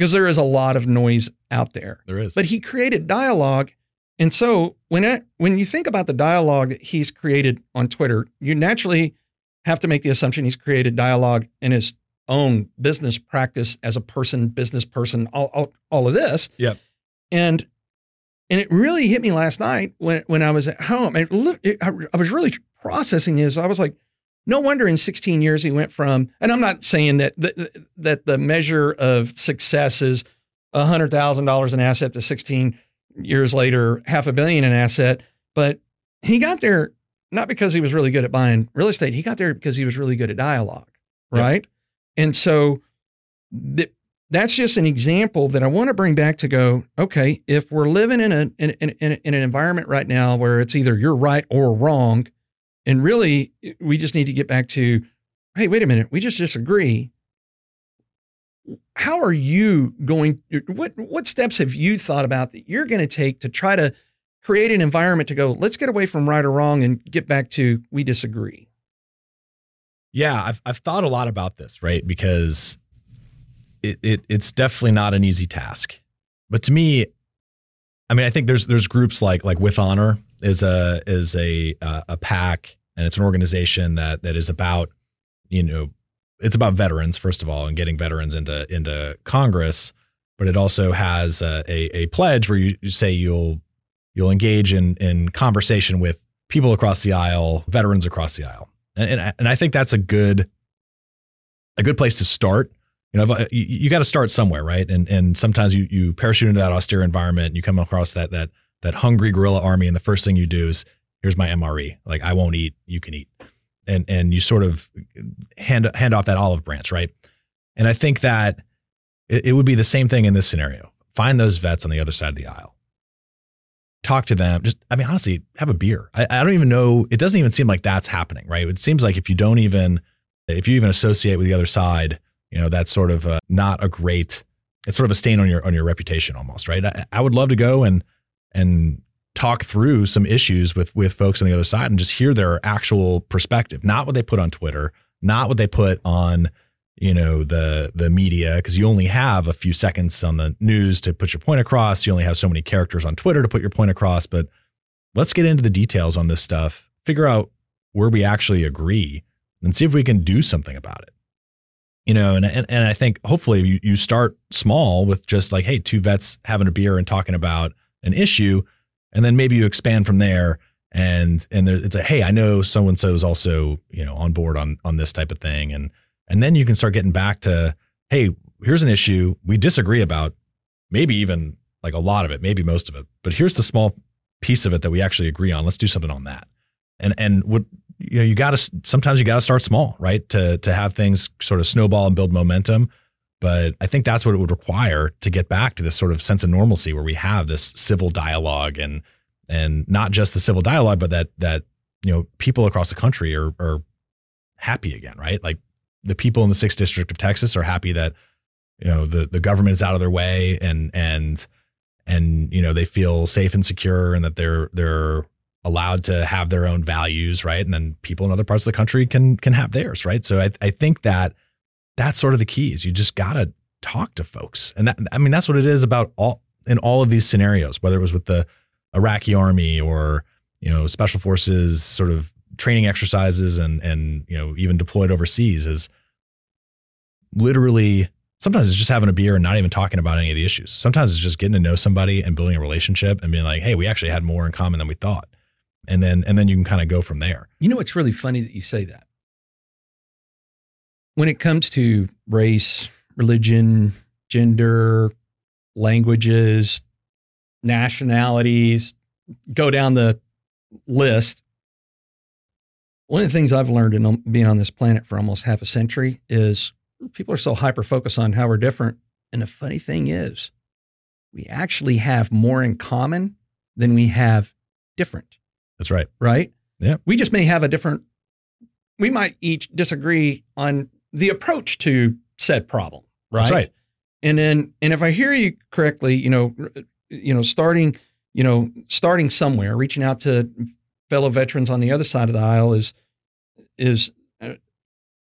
because there is a lot of noise out there." There is. But he created dialogue. And so when I, when you think about the dialogue that he's created on Twitter, you naturally have to make the assumption he's created dialogue in his own business practice as a person, business person, all, all, all of this. Yep. And and it really hit me last night when when I was at home. And it- I, I was really processing this. I was like, no wonder in 16 years he went from. And I'm not saying that that, that the measure of success is hundred thousand dollars an asset to 16 years later, half a billion in asset. But he got there not because he was really good at buying real estate. He got there because he was really good at dialogue, right? And so th- that's just an example that I want to bring back to go. Okay, if we're living in a in, in, in, in an environment right now where it's either you're right or wrong, and really we just need to get back to, hey, wait a minute, we just disagree how are you going what what steps have you thought about that you're going to take to try to create an environment to go let's get away from right or wrong and get back to we disagree Yeah, I've I've thought a lot about this, right? Because it, it it's definitely not an easy task. But to me, I mean, I think there's there's groups like like With Honor is a is a uh, a PAC, and it's an organization that that is about you know it's about veterans first of all and getting veterans into into Congress, but it also has a a, a pledge where you, you say you'll you'll engage in in conversation with people across the aisle, veterans across the aisle and and I, and I think that's a good a good place to start. You know, you, you got to start somewhere, right? And and sometimes you you parachute into that austere environment, and you come across that that that hungry guerrilla army, and the first thing you do is here's my MRE, like I won't eat, you can eat, and and you sort of hand hand off that olive branch, right? And I think that it, it would be the same thing in this scenario. Find those vets on the other side of the aisle talk to them. Just, I mean, honestly, have a beer. I, I don't even know. It doesn't even seem like that's happening, right? It seems like if you don't even, if you even associate with the other side, you know, that's sort of uh not a great. It's sort of a stain on your on your reputation, almost, right? I, I would love to go and and talk through some issues with with folks on the other side and just hear their actual perspective, not what they put on Twitter, not what they put on you know the the media because you only have a few seconds on the news to put your point across. You only have so many characters on twitter to put your point across but let's get into the details on this stuff figure out where we actually agree and see if we can do something about it. You know and and, and i think hopefully you, you start small with just like hey two vets having a beer and talking about an issue and then maybe you expand from there and and there, it's a hey i know so and so is also you know on board on on this type of thing and and then you can start getting back to, hey, here's an issue we disagree about, maybe even like a lot of it, maybe most of it, but here's the small piece of it that we actually agree on. Let's do something on that. And and what you know, you got to sometimes you got to start small, right? To to have things sort of snowball and build momentum. But I think that's what it would require to get back to this sort of sense of normalcy where we have this civil dialogue and and not just the civil dialogue, but that that you know people across the country are are happy again, right? Like the people in the sixth district of Texas are happy that you know the the government is out of their way and and and you know they feel safe and secure and that they're they're allowed to have their own values right and then people in other parts of the country can can have theirs right so I, I think that that's sort of the key is you just gotta talk to folks and that I mean that's what it is about all in all of these scenarios whether it was with the Iraqi army or you know special forces sort of training exercises and and you know even deployed overseas is literally sometimes it's just having a beer and not even talking about any of the issues. Sometimes it's just getting to know somebody and building a relationship and being like, "Hey, we actually had more in common than we thought." And then and then you can kind of go from there. You know what's really funny that you say that? When it comes to race, religion, gender, languages, nationalities, go down the list. One of the things I've learned in being on this planet for almost half a century is people are so hyper focused on how we're different. And the funny thing is, we actually have more in common than we have different, That's right. right? Yeah. We just may have a different, we might each disagree on the approach to said problem, right? That's right. And then, and if I hear you correctly, you know, you know, starting, you know, starting somewhere, reaching out to fellow veterans on the other side of the aisle is, is, uh,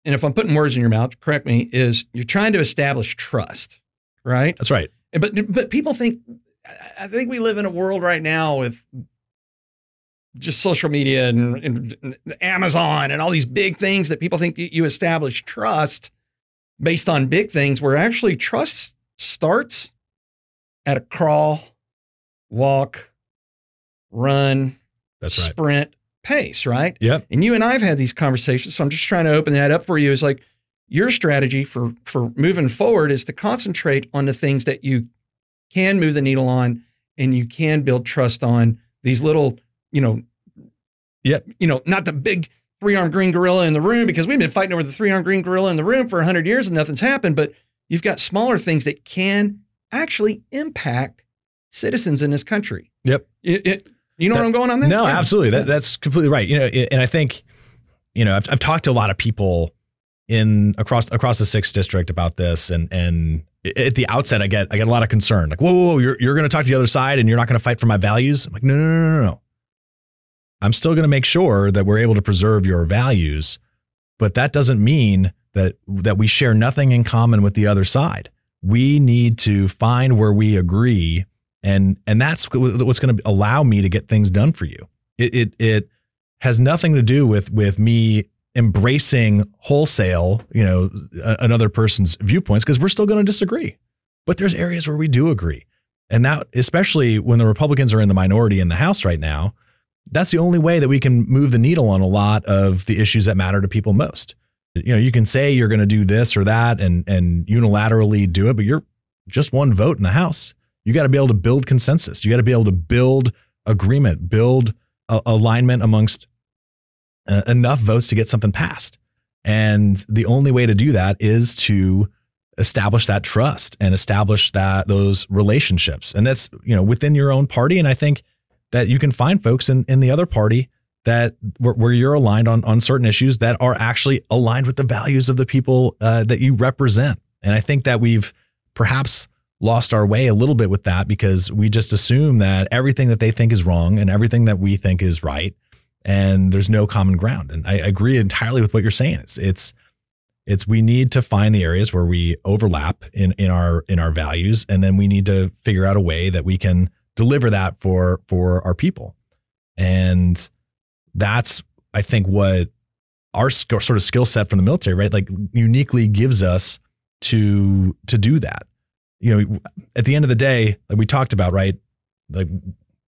and if I'm putting words in your mouth, correct me, is you're trying to establish trust, right? That's right. But but people think, I- I think we live in a world right now with just social media mm-hmm. and, and Amazon and all these big things that people think you establish trust based on big things, where actually trust starts at a crawl, walk, run, That's right. sprint pace, right? Yep. And you and I've had these conversations, so I'm just trying to open that up for you. Is like your strategy for for moving forward is to concentrate on the things that you can move the needle on and you can build trust on these little, you know, Yep. you know, not the big three-armed green gorilla in the room because we've been fighting over the three-armed green gorilla in the room for 100 years and nothing's happened, but you've got smaller things that can actually impact citizens in this country. Yep. It- it- you know That- where I'm going on there? No, Yeah. absolutely. That, that's completely right. You know, and I think, you know, I've, I've talked to a lot of people in across across the sixth district about this, and and at the outset, I get I get a lot of concern. Like, whoa, whoa, whoa you're you're going to talk to the other side, and you're not going to fight for my values. I'm like, no, no, no, no, no. I'm still going to make sure that we're able to preserve your values, but that doesn't mean that that we share nothing in common with the other side. We need to find where we agree and and that's what's going to allow me to get things done for you. It it it has nothing to do with with me embracing wholesale, you know, another person's viewpoints because we're still going to disagree. But there's areas where we do agree. And that especially when the Republicans are in the minority in the House right now, that's the only way that we can move the needle on a lot of the issues that matter to people most. You know, you can say you're going to do this or that and and unilaterally do it, but you're just one vote in the House. You got to be able to build consensus. You got to be able to build agreement, build a- alignment amongst uh, enough votes to get something passed. And the only way to do that is to establish that trust and establish that those relationships. And that's, you know, within your own party. And I think that you can find folks in, in the other party that where, where you're aligned on, on certain issues that are actually aligned with the values of the people uh, that you represent. And I think that we've perhaps lost our way a little bit with that because we just assume that everything that they think is wrong and everything that we think is right and there's no common ground and i agree entirely with what you're saying it's it's it's we need to find the areas where we overlap in in our in our values and then we need to figure out a way that we can deliver that for for our people. And that's i think what our sk- sort of skill set from the military right like uniquely gives us to to do that. You know at the end of the day like we talked about right like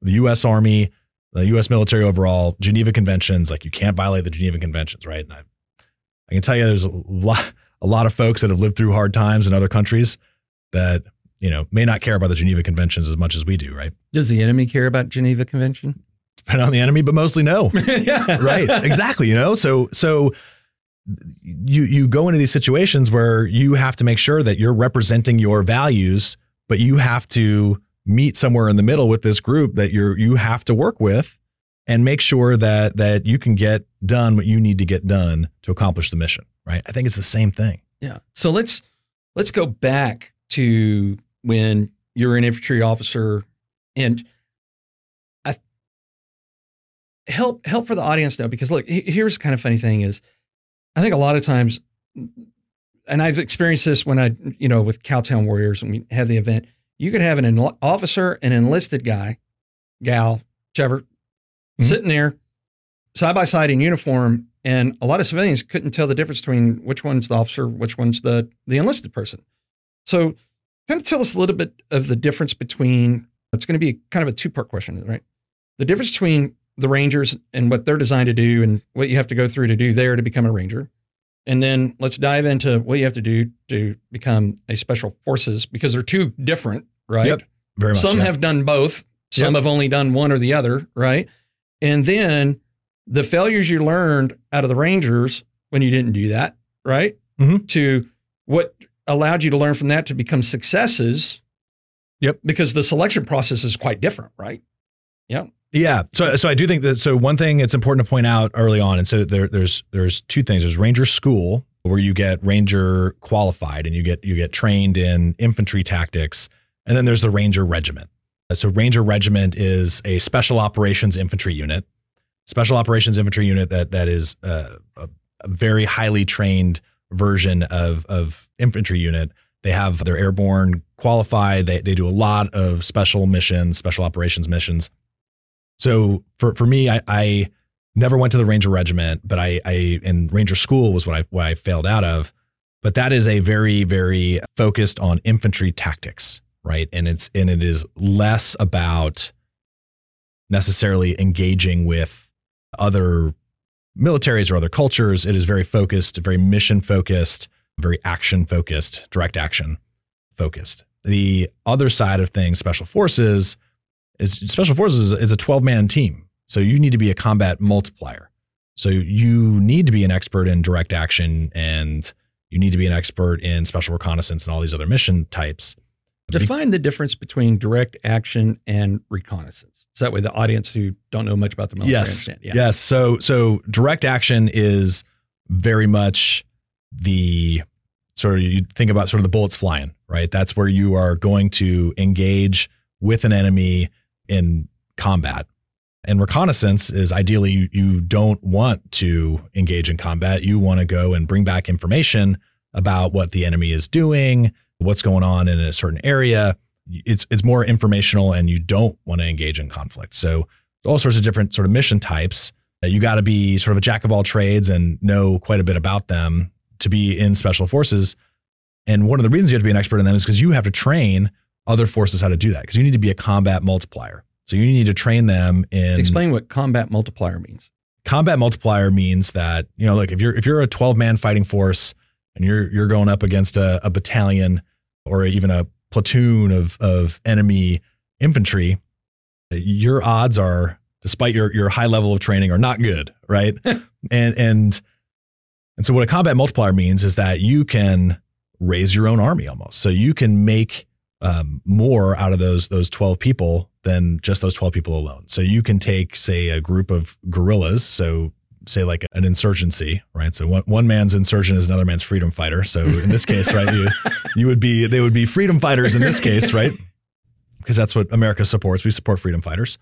the US army the US military overall Geneva conventions like you can't violate the Geneva conventions right? And I, I can tell you there's a lot a lot of folks that have lived through hard times in other countries that you know may not care about the Geneva conventions as much as we do right Does the enemy care about Geneva Convention? depending on the enemy but mostly no yeah. right exactly you know so so you you go into these situations where you have to make sure that you're representing your values but you have to meet somewhere in the middle with this group that you're you have to work with and make sure that that you can get done what you need to get done to accomplish the mission right i think it's the same thing Yeah. So let's let's go back to when you're an infantry officer and I help help for the audience know because look, here's kind of funny thing is I think a lot of times and I've experienced this when I, you know, with Cowtown Warriors and we had the event, you could have an enl- officer, an enlisted guy, gal, whichever, Mhm. sitting there side by side in uniform, and a lot of civilians couldn't tell the difference between which one's the officer, which one's the the enlisted person. So, kind of tell us a little bit of the difference between. It's going to be kind of a two part question, right? The difference between the Rangers and what they're designed to do, and what you have to go through to do there to become a Ranger, and then let's dive into what you have to do to become a Special Forces because they're two different, right? Yep. very much Some yeah. have done both. Some have only done one or the other, right? And then the failures you learned out of the Rangers when you didn't do that, right? Mhm. To what allowed you to learn from that to become successes. Yep. Because the selection process is quite different, right? Yeah. Yeah. So so I do think that so one thing it's important to point out early on, and so there, there's there's two things. There's Ranger School where you get Ranger qualified and you get you get trained in infantry tactics, and then there's the Ranger Regiment. So Ranger Regiment is a special operations infantry unit, special operations infantry unit that that is uh, a, a very highly trained version of of infantry unit. They have their airborne qualified. They they do a lot of special missions, special operations missions. So for for me, I, I never went to the Ranger Regiment, but I I and Ranger School was what I what I failed out of. But that is a very very focused on infantry tactics, right? And it's and it is less about necessarily engaging with other militaries or other cultures. It is very focused, very mission focused, very action focused, direct action focused. The other side of things, special forces, is special forces is a 12 man team. So you need to be a combat multiplier. So you need to be an expert in direct action and you need to be an expert in special reconnaissance and all these other mission types. Define the difference between direct action and reconnaissance. So that way the audience who don't know much about the military yes. understand. Yeah. Yes. So so direct action is very much the sort of you think about sort of the bullets flying, right? That's where you are going to engage with an enemy in combat. And reconnaissance is ideally you, you don't want to engage in combat. You want to go and bring back information about what the enemy is doing, what's going on in a certain area. It's it's more informational and you don't want to engage in conflict. So all sorts of different sort of mission types you got to be sort of a jack of all trades and know quite a bit about them to be in special forces. And one of the reasons you have to be an expert in them is because you have to train other forces how to do that because you need to be a combat multiplier. So you need to train them in Explain what combat multiplier means. combat multiplier means that you know, look if you're if you're a 12 man fighting force and you're you're going up against a, a battalion or even a platoon of of enemy infantry, your odds are, despite your your high level of training, are not good, right? and and and so what a combat multiplier means is that you can raise your own army almost. So you can make um, more out of those those 12 people than just those 12 people alone. So you can take, say, a group of guerrillas. So say like an insurgency, right? So one, one man's insurgent is another man's freedom fighter. So in this case, right, you, you would be they would be freedom fighters in this case, right? Because that's what America supports. We support freedom fighters,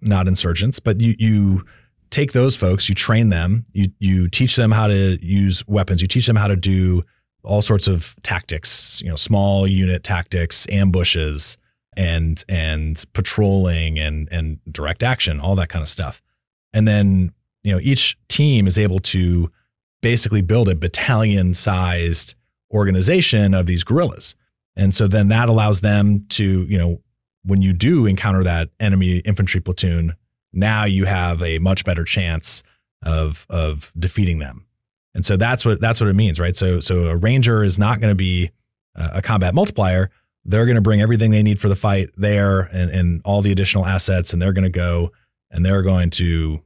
not insurgents. But you you take those folks, you train them, you you teach them how to use weapons, you teach them how to do all sorts of tactics, you know, small unit tactics, ambushes, and and patrolling and and direct action, all that kind of stuff. And then, you know, each team is able to basically build a battalion sized organization of these guerrillas. And so then that allows them to, you know, when you do encounter that enemy infantry platoon, now you have a much better chance of of defeating them. And so that's what that's what it means, right? So so a ranger is not going to be a combat multiplier. They're going to bring everything they need for the fight there and and all the additional assets and they're going to go and they're going to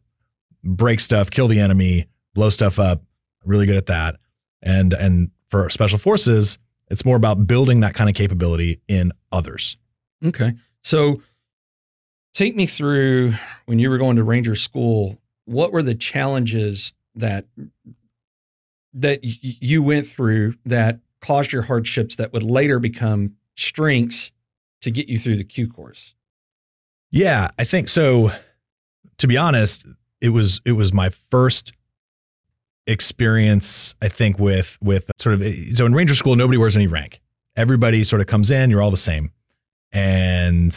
break stuff, kill the enemy, blow stuff up. Really good at that. And and for special forces, it's more about building that kind of capability in others. Okay. So take me through when you were going to Ranger School, what were the challenges that that you went through that caused your hardships that would later become strengths to get you through the Q course? Yeah, I think so. To be honest, it was it was my first experience. I think with with sort of so in Ranger School, nobody wears any rank. Everybody sort of comes in. You're all the same, and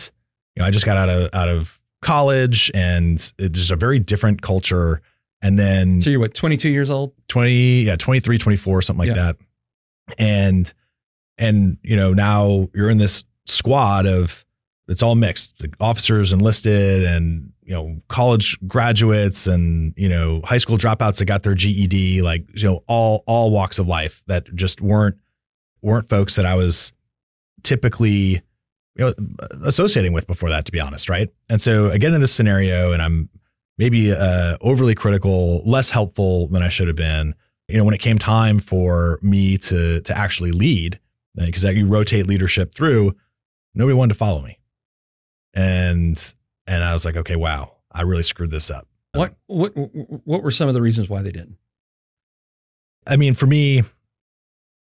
you know I just got out of out of college, and it's just a very different culture. And then So you're what, 22 years old? 20 yeah 23 24 something like Yeah. that and and you know now you're in this squad of it's all mixed the officers enlisted and you know college graduates and you know high school dropouts that got their GED like you know all all walks of life that just weren't weren't folks that I was typically you know associating with before that to be honest right? And so get in this scenario and I'm maybe uh, overly critical less helpful than I should have been you know when it came time for me to to actually lead because you rotate leadership through nobody wanted to follow me. And and I was like, okay, wow, I really screwed this up. Um, what what what were some of the reasons why they didn't? I mean, for me,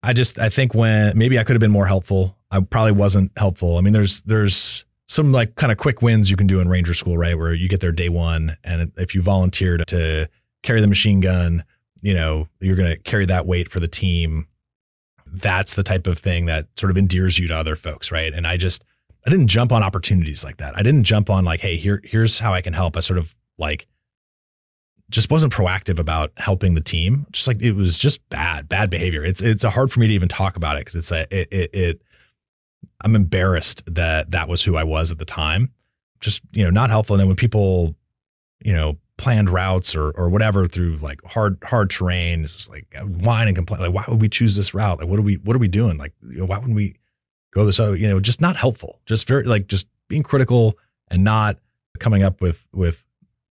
I just I think when maybe I could have been more helpful. I probably wasn't helpful. I mean, there's there's some like kind of quick wins you can do in Ranger School, right? Where you get there day one, and if you volunteered to carry the machine gun, you know you're going to carry that weight for the team. That's the type of thing that sort of endears you to other folks, right? And I just I didn't jump on opportunities like that. I didn't jump on like, hey, here here's how I can help. I sort of like just wasn't proactive about helping the team. Just like it was just bad, bad behavior. It's it's hard for me to even talk about it because it's a it, it, it I'm embarrassed that that was who I was at the time. Just you know, not helpful. And then when people, you know, planned routes or or whatever through like hard hard terrain, it's just like uh, whine and complain. Like, why would we choose this route? Like, what are we what are we doing? Like, you know, why wouldn't we go this other? You know, just not helpful. Just very like just being critical and not coming up with with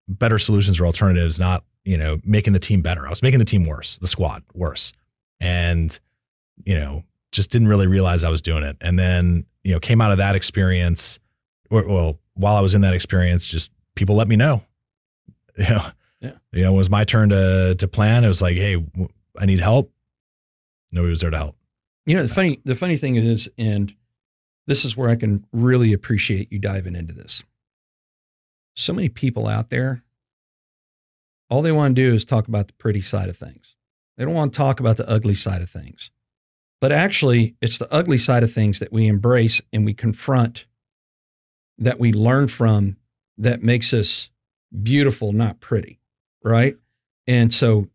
better solutions or alternatives, not, you know, making the team better. I was making the team worse, the squad worse. And, you know, just didn't really realize I was doing it. And then, you know, came out of that experience. Well, while I was in that experience, just people let me know. You know, yeah. you know, it was my turn to to plan. It was like, hey, I need help. Nobody was there to help. You know, the funny the funny thing is, and this is where I can really appreciate you diving into this so many people out there, all they want to do is talk about the pretty side of things. They don't want to talk about the ugly side of things. But actually, it's the ugly side of things that we embrace and we confront, that we learn from, that makes us beautiful, not pretty. Right. And so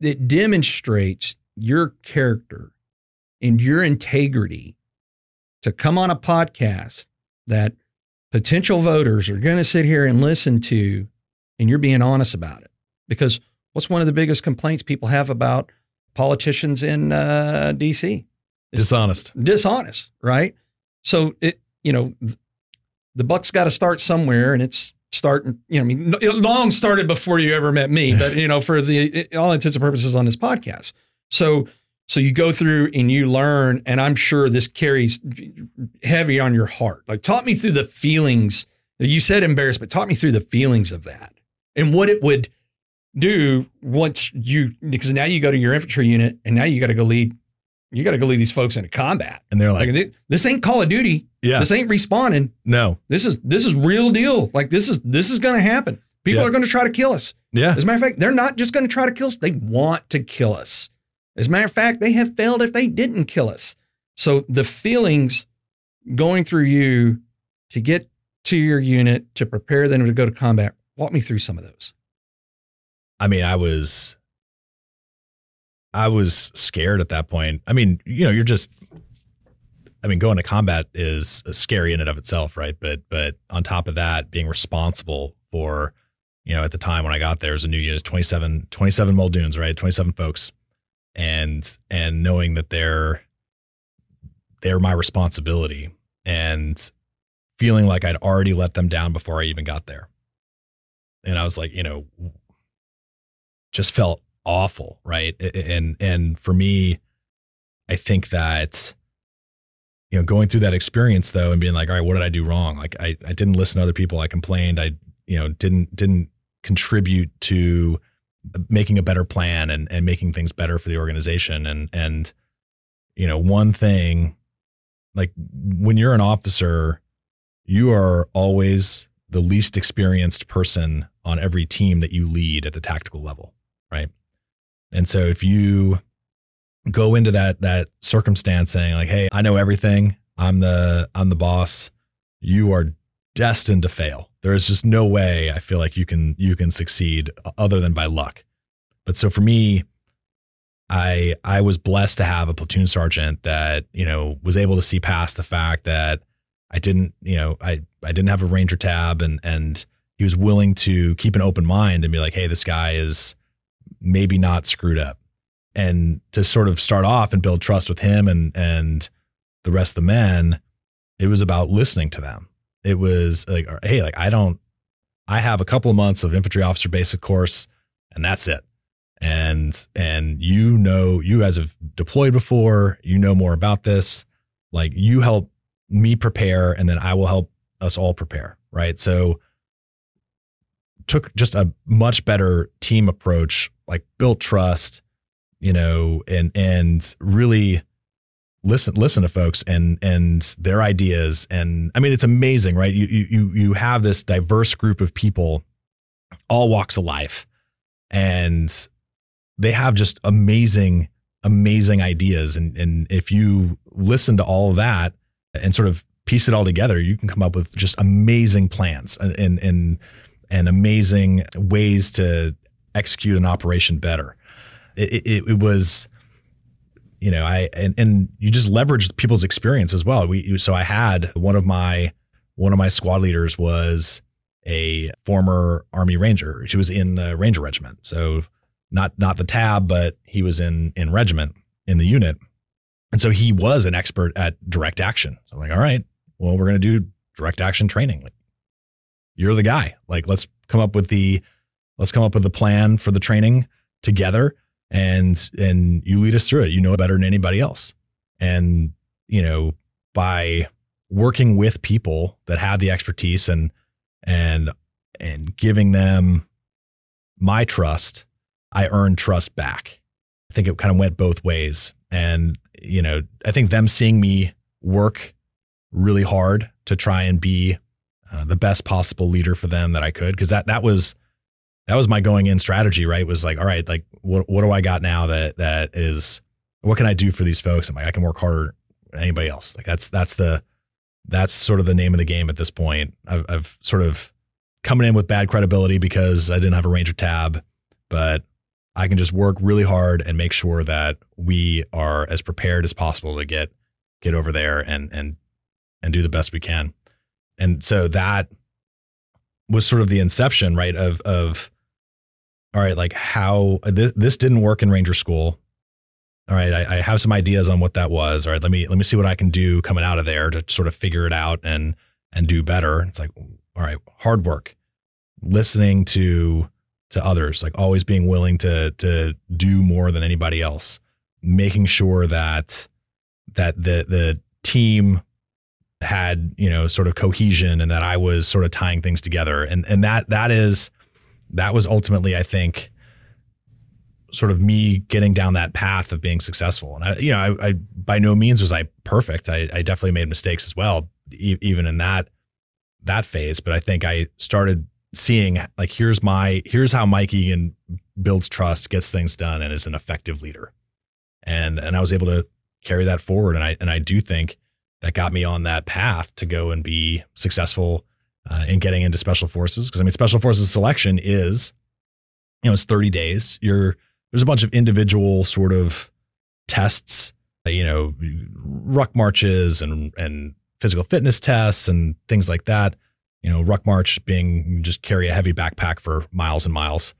it demonstrates your character and your integrity to come on a podcast that potential voters are going to sit here and listen to, and you're being honest about it. Because what's one of the biggest complaints people have about politicians in uh, DC? It's dishonest. Dishonest, right? So it, you know, the buck's got to start somewhere, and it's starting. You know, I mean, it long started before you ever met me, but you know, for the all intents and purposes on this podcast. So so you go through and you learn, and I'm sure this carries heavy on your heart. Like, taught me through the feelings. You said embarrassment. taught me through the feelings of that and what it would do once you, because now you go to your infantry unit and now you got to go lead. You got to go lead these folks into combat. And they're like, like, this ain't Call of Duty. Yeah. This ain't respawning. No. This is this is real deal. Like this is this is going to happen. People yeah. are going to try to kill us. Yeah. As a matter of fact, they're not just going to try to kill us. They want to kill us. As a matter of fact, they have failed if they didn't kill us. So the feelings going through you to get to your unit to prepare them to go to combat, walk me through some of those. I mean, I was I was scared at that point. I mean, you know, you're just I mean, going to combat is scary in and of itself, right? But but on top of that, being responsible for, you know, at the time when I got there, as a new unit, 27, 27 Muldoons, right? 27 folks and and knowing that they're they're my responsibility and feeling like I'd already let them down before I even got there. And I was like, you know, just felt awful, right? And and for me, I think that you know, going through that experience though and being like, all right, what did I do wrong? Like I I didn't listen to other people, I complained, I you know, didn't didn't contribute to making a better plan and, and making things better for the organization. And, and, you know, one thing like when you're an officer, you are always the least experienced person on every team that you lead at the tactical level. Right. And so if you go into that, that circumstance saying like, Hey, I know everything. I'm the, I'm the boss. You are destined to fail. There is just no way I feel like you can you can succeed other than by luck. But so for me, I I was blessed to have a platoon sergeant that, you know, was able to see past the fact that I didn't, you know, I I didn't have a ranger tab and and he was willing to keep an open mind and be like, "Hey, this guy is maybe not screwed up." And to sort of start off and build trust with him and and the rest of the men, it was about listening to them it was like, hey, like I don't, I have a couple of months of infantry officer basic course, and that's it. And and you know, you guys have deployed before, you know more about this. Like you help me prepare, and then I will help us all prepare. right? So took just a much better team approach, like built trust, you know, and and really listen listen to folks and and their ideas and I mean it's amazing, right? You you you have this diverse group of people all walks of life and they have just amazing amazing ideas and and if you listen to all of that and sort of piece it all together, you can come up with just amazing plans and and and, and amazing ways to execute an operation better. It, it, it was, you know, I and and you just leverage people's experience as well. We so I had one of my one of my squad leaders was a former Army Ranger. She was in the Ranger Regiment, so not not the tab, but he was in in regiment in the unit. And so he was an expert at direct action. So I'm like, all right, well, we're to do direct action training. Like, you're the guy. Like, let's come up with the let's come up with the plan for the training together, and and you lead us through it. You know better than anybody else. And you know by working with people that have the expertise and and and giving them my trust, I earned trust back. I think it kind of went both ways. And, you know, I think them seeing me work really hard to try and be uh, the best possible leader for them that I could because that that was that was my going in strategy right was like all right like what what do I got now that that is what can I do for these folks I'm like I can work harder than anybody else like that's that's the that's sort of the name of the game at this point I've, I've sort of coming in with bad credibility because I didn't have a ranger tab but I can just work really hard and make sure that we are as prepared as possible to get get over there and and and do the best we can. And so that was sort of the inception, right? Of of all right, like how this, this didn't work in Ranger School. All right, I, I have some ideas on what that was. All right, let me let me see what I can do coming out of there to sort of figure it out and and do better. It's like, all right, hard work, listening to to others, like always being willing to to do more than anybody else, making sure that that the the team had you know sort of cohesion and that I was sort of tying things together and and that that is that was ultimately I think sort of me getting down that path of being successful. And I you know I, I by no means was I perfect. I, I definitely made mistakes as well e- even in that that phase. But I think I started seeing like here's my here's how Mike Egan builds trust gets things done and is an effective leader. And and I was able to carry that forward. And I and I do think that got me on that path to go and be successful uh, in getting into special forces. Because I mean, special forces selection is, you know, it's 30 days. You're there's a bunch of individual sort of tests, you know, ruck marches and and physical fitness tests and things like that. You know, ruck march being just carry a heavy backpack for miles and miles.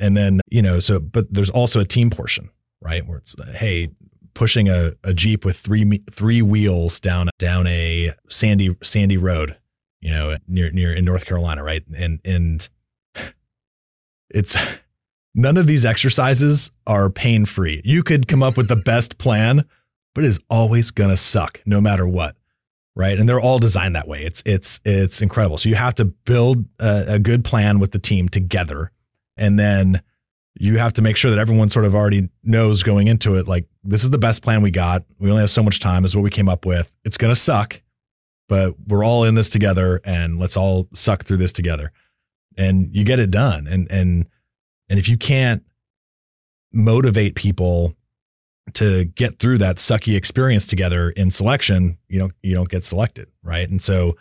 And then, you know, so, but there's also a team portion, right? Where it's, hey, pushing a, a Jeep with three three wheels down down a sandy sandy road, you know, near near in North Carolina, right? And and it's none of these exercises are pain free. You could come up with the best plan, but it is always gonna suck no matter what. Right. And they're all designed that way. It's it's it's incredible. So you have to build a, a good plan with the team together. And then you have to make sure that everyone sort of already knows going into it like this is the best plan we got we only have so much time this is what we came up with it's going to suck but we're all in this together and let's all suck through this together. And you get it done. And and and if you can't motivate people to get through that sucky experience together in selection you don't you don't get selected right? And so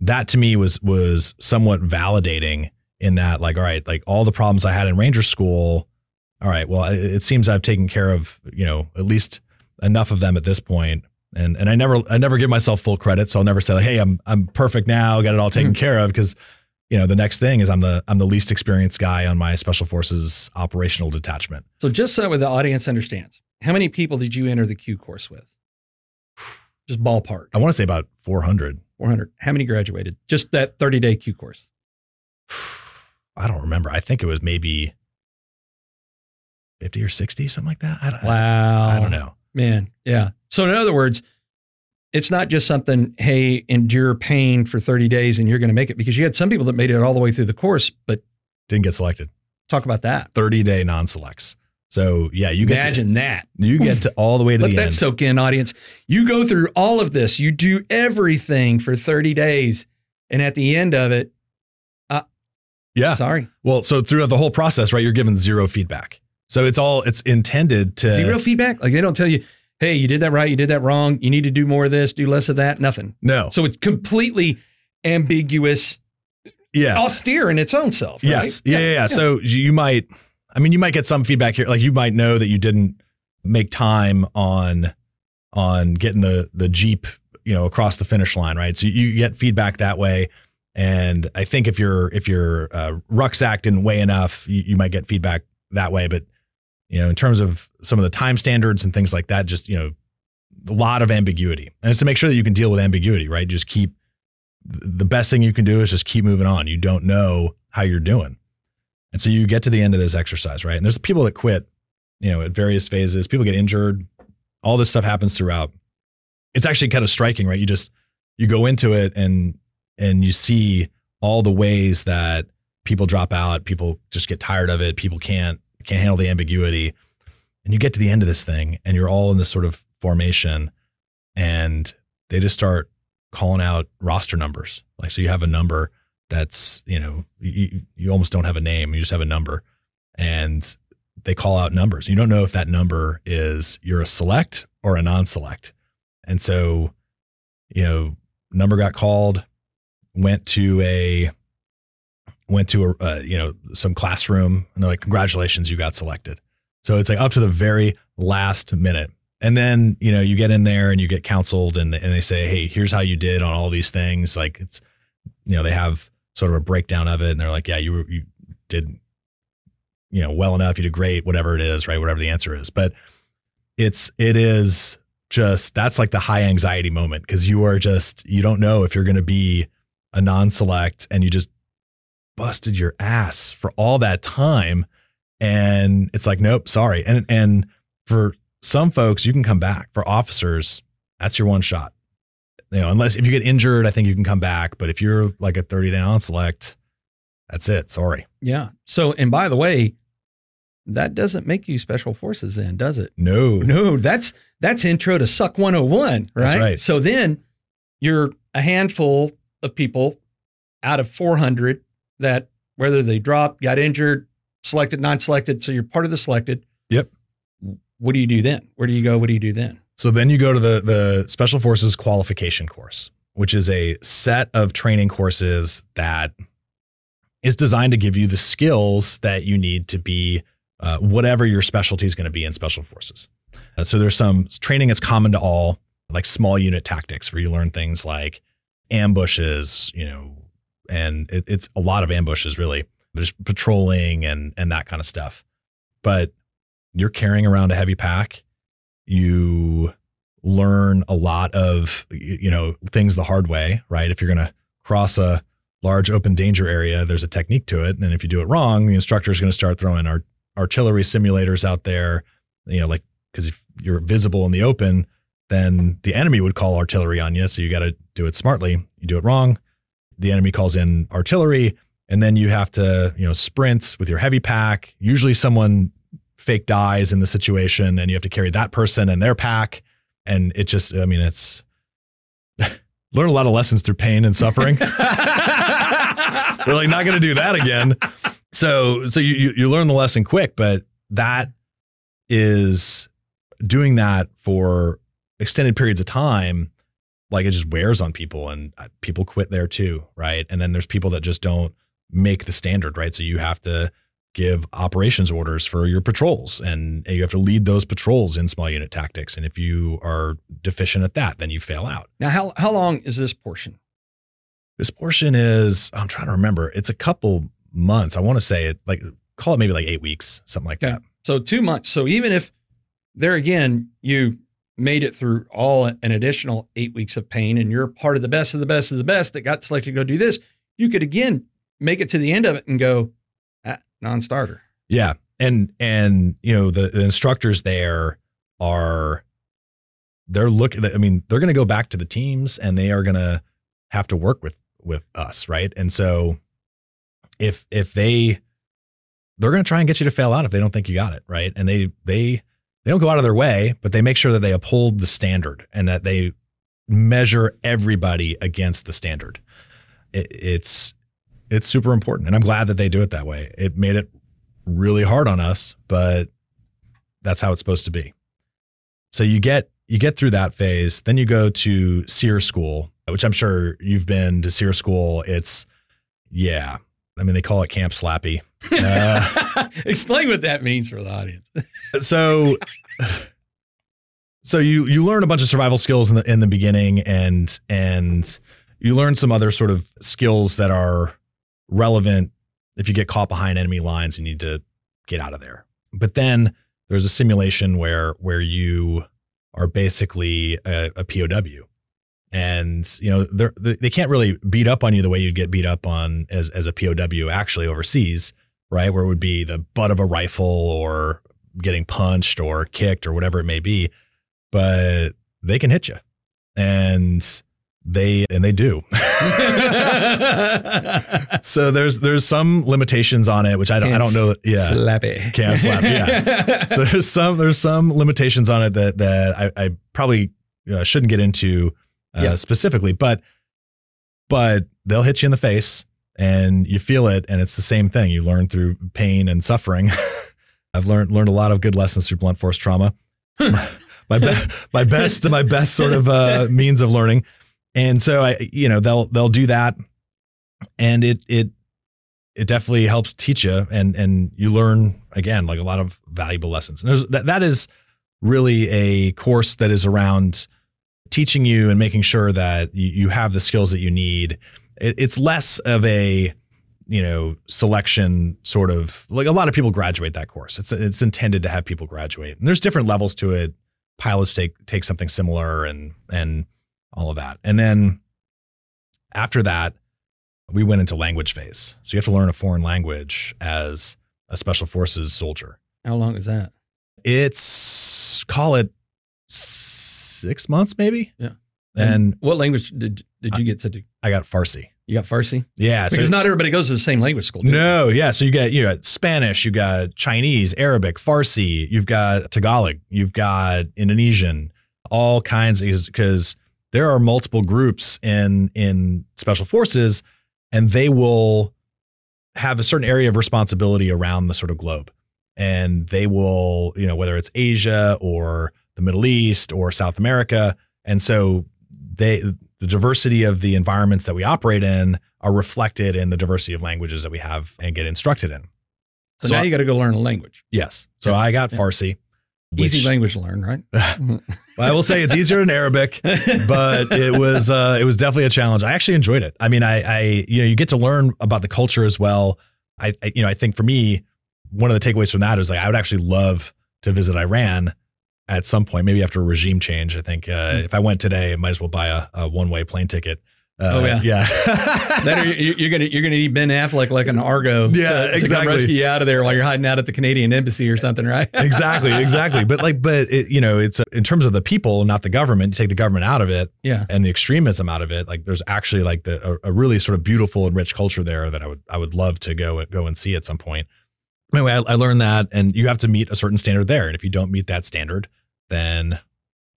that to me was was somewhat validating in that like all right like all the problems i had in ranger school all right well it, seems i've taken care of you know at least enough of them at this point and and i never i never give myself full credit so i'll never say like hey i'm i'm perfect now got it all taken mm-hmm. care of because you know the next thing is i'm the i'm the least experienced guy on my special forces operational detachment so just so that the audience understands how many people did you enter the q course with just ballpark i want to say about 400 400 how many graduated just that 30 day q course I don't remember. I think it was maybe 50 or 60, something like that. I don't, wow. I, I don't know. Man. Yeah. So, in other words, it's not just something, hey, endure pain for 30 days and you're going to make it because you had some people that made it all the way through the course, but Didn't get selected. talk about that. 30 day non selects. So yeah, you get Imagine that. you get to all the way to Let the end. Let that soak in, audience. You go through all of this, you do everything for 30 days, and at the end of it, uh, yeah. sorry, Well, so throughout the whole process, right, you're given zero feedback. So it's all it's intended to zero feedback. Like they don't tell you, hey, you did that right, you did that wrong, you need to do more of this, do less of that, nothing. No. So it's completely ambiguous, Yeah. austere in its own self. Right? Yes. Yeah, yeah, yeah. So you might, I mean, you might get some feedback here. Like you might know that you didn't make time on on getting the the Jeep, you know, across the finish line, right? So you get feedback that way. And I think if your if your uh, rucksack didn't weigh enough, you, you might get feedback that way. But you know, in terms of some of the time standards and things like that, just you know, a lot of ambiguity. And it's to make sure that you can deal with ambiguity, right? Just keep the best thing you can do is just keep moving on. You don't know how you're doing. And so you get to the end of this exercise, right? And there's people that quit, you know, at various phases. People get injured. All this stuff happens throughout. It's actually kind of striking, right? You just you go into it and and you see all the ways that people drop out, people just get tired of it, people can't can't handle the ambiguity. And you get to the end of this thing and you're all in this sort of formation and they just start calling out roster numbers. Like so you have a number that's you know you, you almost don't have a name you just have a number and they call out numbers you don't know if that number is you're a select or a non-select and so you know number got called went to a went to a uh, you know some classroom and they're like congratulations you got selected. So it's like up to the very last minute. And then you know you get in there and you get counseled and, and they say hey here's how you did on all these things. Like it's you know they have sort of a breakdown of it and they're like yeah you you did you know well enough. You did great whatever it is right whatever the answer is. But it's it is just that's like the high anxiety moment because you are just you don't know if you're going to be a non-select and you just busted your ass for all that time and it's like nope sorry and and for some folks you can come back for officers that's your one shot you know unless if you get injured i think you can come back but if you're like a 30 day non-select that's it sorry Yeah. So, and by the way, that doesn't make you special forces then, does it? no No, that's that's intro to suck 101, right? That's right. So then you're a handful of people out of 400 that whether they dropped, got injured, selected, non-selected, so you're part of the selected. Yep. What do you do then? Where do you go? What do you do then? So then you go to the the Special Forces qualification course, which is a set of training courses that is designed to give you the skills that you need to be uh, whatever your specialty is going to be in Special Forces. Uh, so there's some training that's common to all, like small unit tactics, where you learn things like ambushes, you know, and it, it's a lot of ambushes really. There's patrolling and and that kind of stuff. But you're carrying around a heavy pack. You learn a lot of you know things the hard way, right? If you're going to cross a large open danger area, there's a technique to it, and if you do it wrong, the instructor is going to start throwing art- artillery simulators out there. You know, like because if you're visible in the open, then the enemy would call artillery on you. So you got to do it smartly. You do it wrong, the enemy calls in artillery, and then you have to you know sprint with your heavy pack. Usually, someone fake dies in the situation, and you have to carry that person and their pack. And it just, I mean, it's learn a lot of lessons through pain and suffering. We're like not going to do that again. So, so you, you you learn the lesson quick, but that is doing that for extended periods of time. Like it just wears on people, and uh, people quit there too, right? And then there's people that just don't make the standard, right? So you have to give operations orders for your patrols and you have to lead those patrols in small unit tactics. And if you are deficient at that, then you fail out. Now, how how long is this portion? This portion is, I'm trying to remember, it's a couple months. I want to say it like, call it maybe like eight weeks, something like Yeah. that. So two months. So even if there again you made it through all an additional eight weeks of pain, and you're part of the best of the best of the best that got selected to go do this, you could again make it to the end of it and go ah, non-starter. Yeah. And, and, you know, the, the instructors there are they're looking. I mean, they're going to go back to the teams, and they are going to have to work with with us, right? And so, if if they they're going to try and get you to fail out if they don't think you got it right, and they they they don't go out of their way, but they make sure that they uphold the standard and that they measure everybody against the standard. It, it's it's super important, and I'm glad that they do it that way. It made it really hard on us, but that's how it's supposed to be. So you get you get through that phase, then you go to SERE school, which I'm sure you've been to SERE school. It's yeah, I mean they call it Camp Slappy. Uh, Explain what that means for the audience. so so you you learn a bunch of survival skills in the in the beginning and and you learn some other sort of skills that are relevant if you get caught behind enemy lines and you need to get out of there. But then there's a simulation where where you are basically a, a POW. And you know they they can't really beat up on you the way you'd get beat up on as as a POW actually overseas, right? Where it would be the butt of a rifle or getting punched or kicked or whatever it may be, but they can hit you, and they and they do. so there's there's some limitations on it, which I don't I don't know. Yeah, slappy, can't slap. Yeah. so there's some there's some limitations on it that that I, I probably uh, shouldn't get into uh, yeah. specifically, but but they'll hit you in the face and you feel it, and it's the same thing. You learn through pain and suffering. I've learned learned a lot of good lessons through blunt force trauma. my my, be, my best my best sort of uh, means of learning. And so I you know they'll they'll do that and it it it definitely helps teach you and and you learn again like a lot of valuable lessons. And there's that that is really a course that is around teaching you and making sure that you, you have the skills that you need. It, it's less of a you know selection sort of like a lot of people graduate that course. It's it's intended to have people graduate, and there's different levels to it. Pilots take take something similar, and and all of that, and then after that, we went into language phase. So you have to learn a foreign language as a special forces soldier. How long is that? It's call it six months, maybe. Yeah. And, and what language did did you get to do? I got Farsi. You got Farsi? Yeah. Because so, not everybody goes to the same language school. No, yeah. So you got you got Spanish, you got Chinese, Arabic, Farsi, you've got Tagalog, you've got Indonesian, all kinds because there are multiple groups in in special forces and they will have a certain area of responsibility around the sort of globe. And they will, you know, whether it's Asia or the Middle East or South America. And so they the diversity of the environments that we operate in are reflected in the diversity of languages that we have and get instructed in. So, so now I, you got to go learn a language. Yes. So yeah. I got yeah. Farsi. Easy language to learn, right? well, I will say it's easier than Arabic, but it was uh, it was definitely a challenge. I actually enjoyed it. I mean, I, I you know you get to learn about the culture as well. I, I you know I think for me one of the takeaways from that is like I would actually love to visit Iran at some point, maybe after a regime change. I think uh, mm. if I went today, I might as well buy a, a one way plane ticket. Uh, oh yeah, yeah. then you're gonna you're gonna need Ben Affleck like an Argo. Yeah, to, exactly. To come rescue you out of there while you're hiding out at the Canadian embassy or something, right? exactly, exactly. But like, but it, you know, it's in terms of the people, not the government. You take the government out of it, yeah, and the extremism out of it. Like, there's actually like the a, a really sort of beautiful and rich culture there that I would I would love to go go and see at some point. Anyway, I, I learned that, and you have to meet a certain standard there, and if you don't meet that standard, then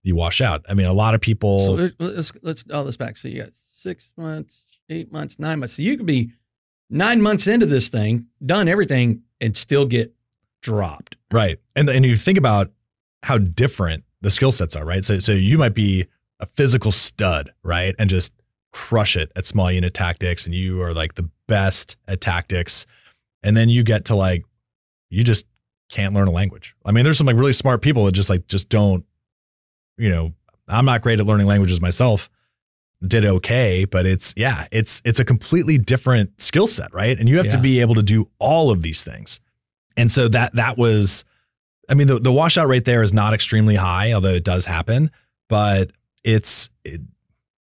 you wash out. I mean, a lot of people. So let's let's oh, all this back. So you got six months, eight months, nine months. So you could be nine months into this thing, done everything, and still get dropped. Right, and and you think about how different the skill sets are, right? So so you might be a physical stud, right, and just crush it at small unit tactics, and you are like the best at tactics, and then you get to like you just can't learn a language. I mean, there's some like really smart people that just like just don't, you know, I'm not great at learning languages myself. Did okay, but it's yeah, it's it's a completely different skill set, right? And you have yeah. to be able to do all of these things. And so that that was I mean, the the washout rate there is not extremely high, although it does happen, but it's it,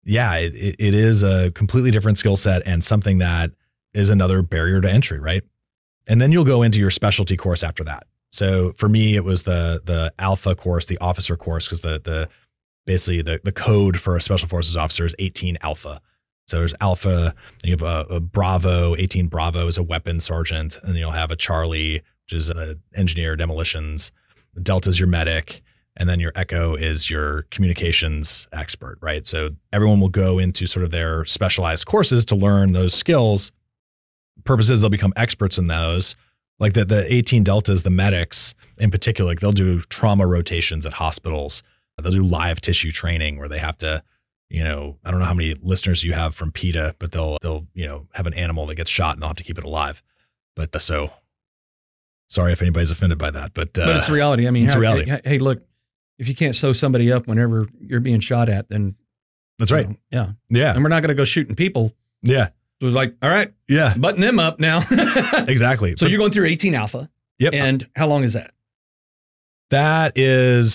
yeah, it, it is a completely different skill set and something that is another barrier to entry, right? And then you'll go into your specialty course after that. So for me, it was the the alpha course, the officer course, because the the basically the the code for a special forces officer is 18 Alpha. So there's Alpha, you have a, a Bravo, 18 Bravo is a weapons sergeant, and you'll have a Charlie, which is a engineer demolitions. Delta is your medic, and then your Echo is your communications expert, right? So everyone will go into sort of their specialized courses to learn those skills. Purposes they'll become experts in those. Like the, the 18 Deltas, the medics in particular, like they'll do trauma rotations at hospitals. They'll do live tissue training where they have to, you know, I don't know how many listeners you have from PETA, but they'll they'll, you know, have an animal that gets shot and they'll have to keep it alive. But uh, so sorry if anybody's offended by that, but uh, but it's reality. I mean, it's how- reality. Hey, hey, look, if you can't sew somebody up whenever you're being shot at, then that's right. know, yeah, Yeah. and we're not going to go shooting people. Yeah. So it's like, all right, Yeah. button them up now. Exactly. so But you're going through 18 alpha, Yep. and how long is that that is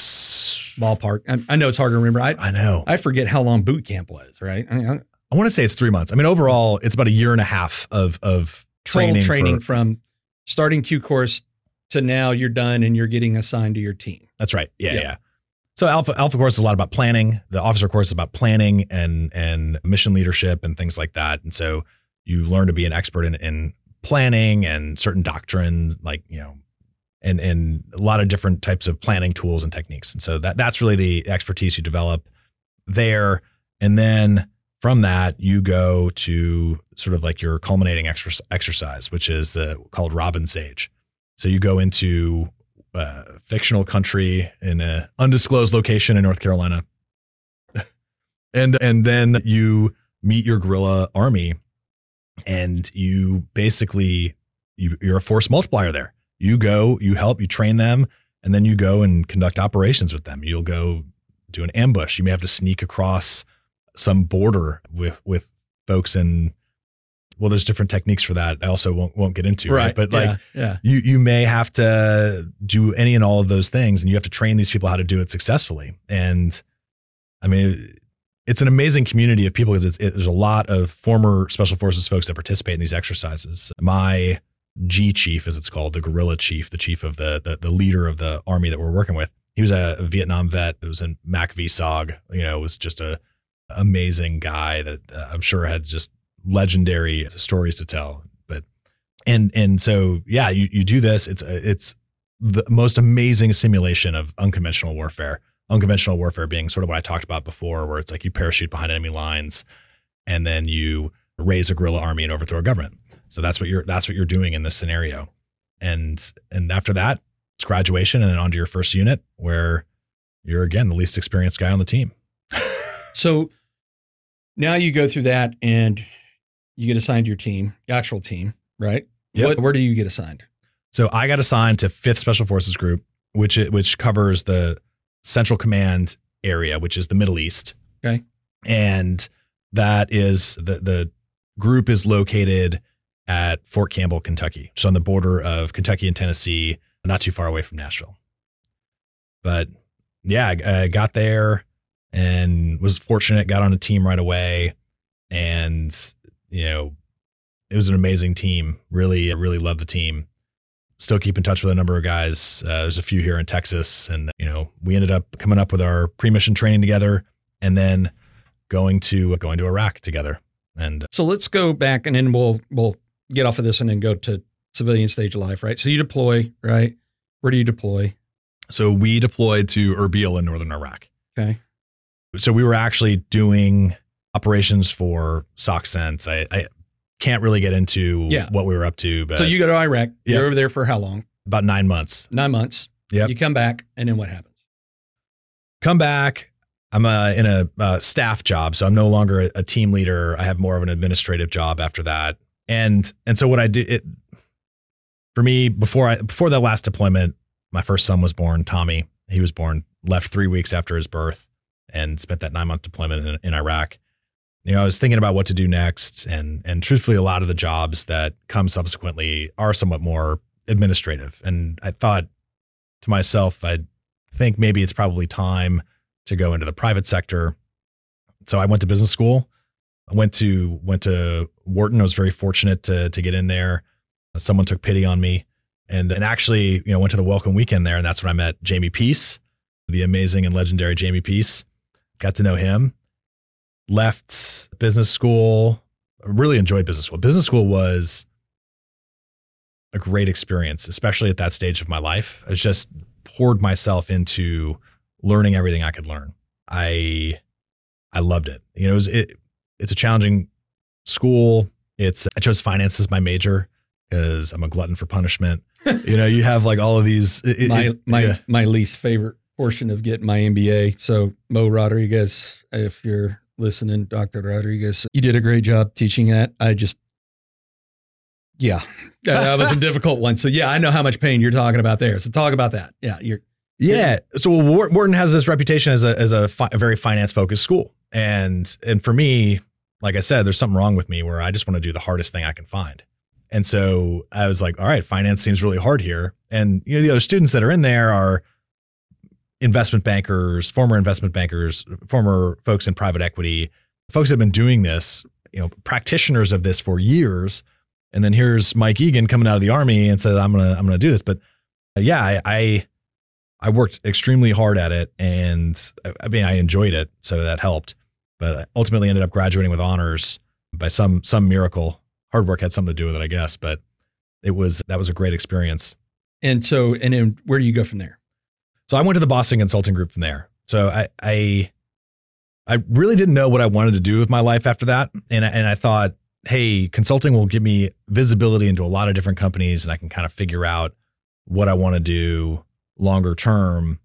ballpark? I, I know it's hard to remember. I I know. I forget how long boot camp was. Right, I mean, I- I want to say it's three months. I mean, overall, it's about a year and a half of of training. training for- from starting Q course to now you're done and you're getting assigned to your team. that's right. Yeah, Yeah. yeah. So alpha alpha course is a lot about planning. The officer course is about planning and and mission leadership and things like that. And so you learn to be an expert in, in planning and certain doctrines, like you know, and and a lot of different types of planning tools and techniques. And so that that's really the expertise you develop there. And then from that, you go to sort of like your culminating exercise, which is the, called Robin Sage. So you go into a fictional country in an undisclosed location in North Carolina, and and then you meet your guerrilla army, and you basically you, you're a force multiplier there. You go, you help, you train them, and then you go and conduct operations with them. You'll go do an ambush. You may have to sneak across some border with with folks in. Well, there's different techniques for that. I also won't won't get into right, but like yeah, you you may have to do any and all of those things and you have to train these people how to do it successfully. And i mean it's an amazing community of people because it's, it, there's a lot of former special forces folks that participate in these exercises. My g chief as it's called the guerrilla chief the chief of the the, the leader of the army that we're working with he was a, vietnam vet that was in MACV-SOG you know was just a amazing guy that uh, i'm sure had just legendary stories to tell but and and so yeah you you do this it's it's the most amazing simulation of unconventional warfare. Unconventional warfare being sort of what i talked about before where it's like you parachute behind enemy lines and then you raise a guerrilla army and overthrow a government. So that's what you're that's what you're doing in this scenario. And and after that it's graduation and then onto your first unit where you're again the least experienced guy on the team. So now you go through that and you get assigned to your team, your actual team, right? Yep. What, where do you get assigned? So I got assigned to Fifth Special Forces Group, which which covers the Central Command area, which is the Middle East. Okay. and that is the the group is located at Fort Campbell, Kentucky, just on the border of Kentucky and Tennessee, not too far away from Nashville. But yeah, I, I got there and was fortunate, got on a team right away, and you know, it was an amazing team. Really, really love the team still keep in touch with a number of guys. Uh, there's a few here in Texas, and you know, we ended up coming up with our pre-mission training together, and then going to going to Iraq together. And So let's go back and then we'll we'll get off of this and then go to civilian stage of life, right? So you deploy, right? Where do you deploy? so we deployed to Erbil in northern Iraq. Okay. So we were actually doing operations for SOCCENT. I, I can't really get into Yeah. what we were up to, but so you go to Iraq. Yeah. You're over there for how long? about nine months. Nine months. Yep. You come back and then what happens? come back. I'm uh, in a uh, staff job, so I'm no longer a, a team leader. I have more of an administrative job after that. And and so what I do it for me before I before that last deployment, my first son was born, Tommy. He was born, left three weeks after his birth, and spent that nine month deployment in, in Iraq. You know, I was thinking about what to do next, and and truthfully, a lot of the jobs that come subsequently are somewhat more administrative. And I thought to myself, I think maybe it's probably time to go into the private sector. So I went to business school. I went to went to Wharton. I was very fortunate to to get in there. Someone took pity on me, and and actually, you know, went to the welcome weekend there, and that's when I met Jamie Peace, the amazing and legendary Jamie Peace. got to know him. Left business school. Really enjoyed business school. Business school was a great experience, especially at that stage of my life. I just poured myself into learning everything I could learn. I I loved it. You know, it was it, it's a challenging school. It's I chose finance as my major because I'm a glutton for punishment. you know, you have like all of these. It, my my yeah. my least favorite portion of getting my MBA. So Mo Rodriguez, if you're listening, Dr. Rodriguez, you did a great job teaching that. I just yeah, that was a difficult one. So yeah, I know how much pain you're talking about there. So talk about that. Yeah, you're. Yeah. So Wharton has this reputation as a as a, fi- a very finance focused school, and and for me, like I said, there's something wrong with me where I just want to do the hardest thing I can find. And so I was like, all right, finance seems really hard here. And you know, the other students that are in there are investment bankers, former investment bankers, former folks in private equity, folks have been doing this, you know, practitioners of this for years. And then here's Mike Egan coming out of the army and says, I'm gonna, I'm gonna do this. But uh, yeah, I, I, I worked extremely hard at it and I mean, I enjoyed it. So that helped, but I ultimately ended up graduating with honors by some, some miracle. Hard work had something to do with it, I guess, but it was, that was a great experience. And so, and then where do you go from there? So I went to the Boston Consulting Group from there. So I, I, I really didn't know what I wanted to do with my life after that, and and I thought, hey, consulting will give me visibility into a lot of different companies, and I can kind of figure out what I want to do longer term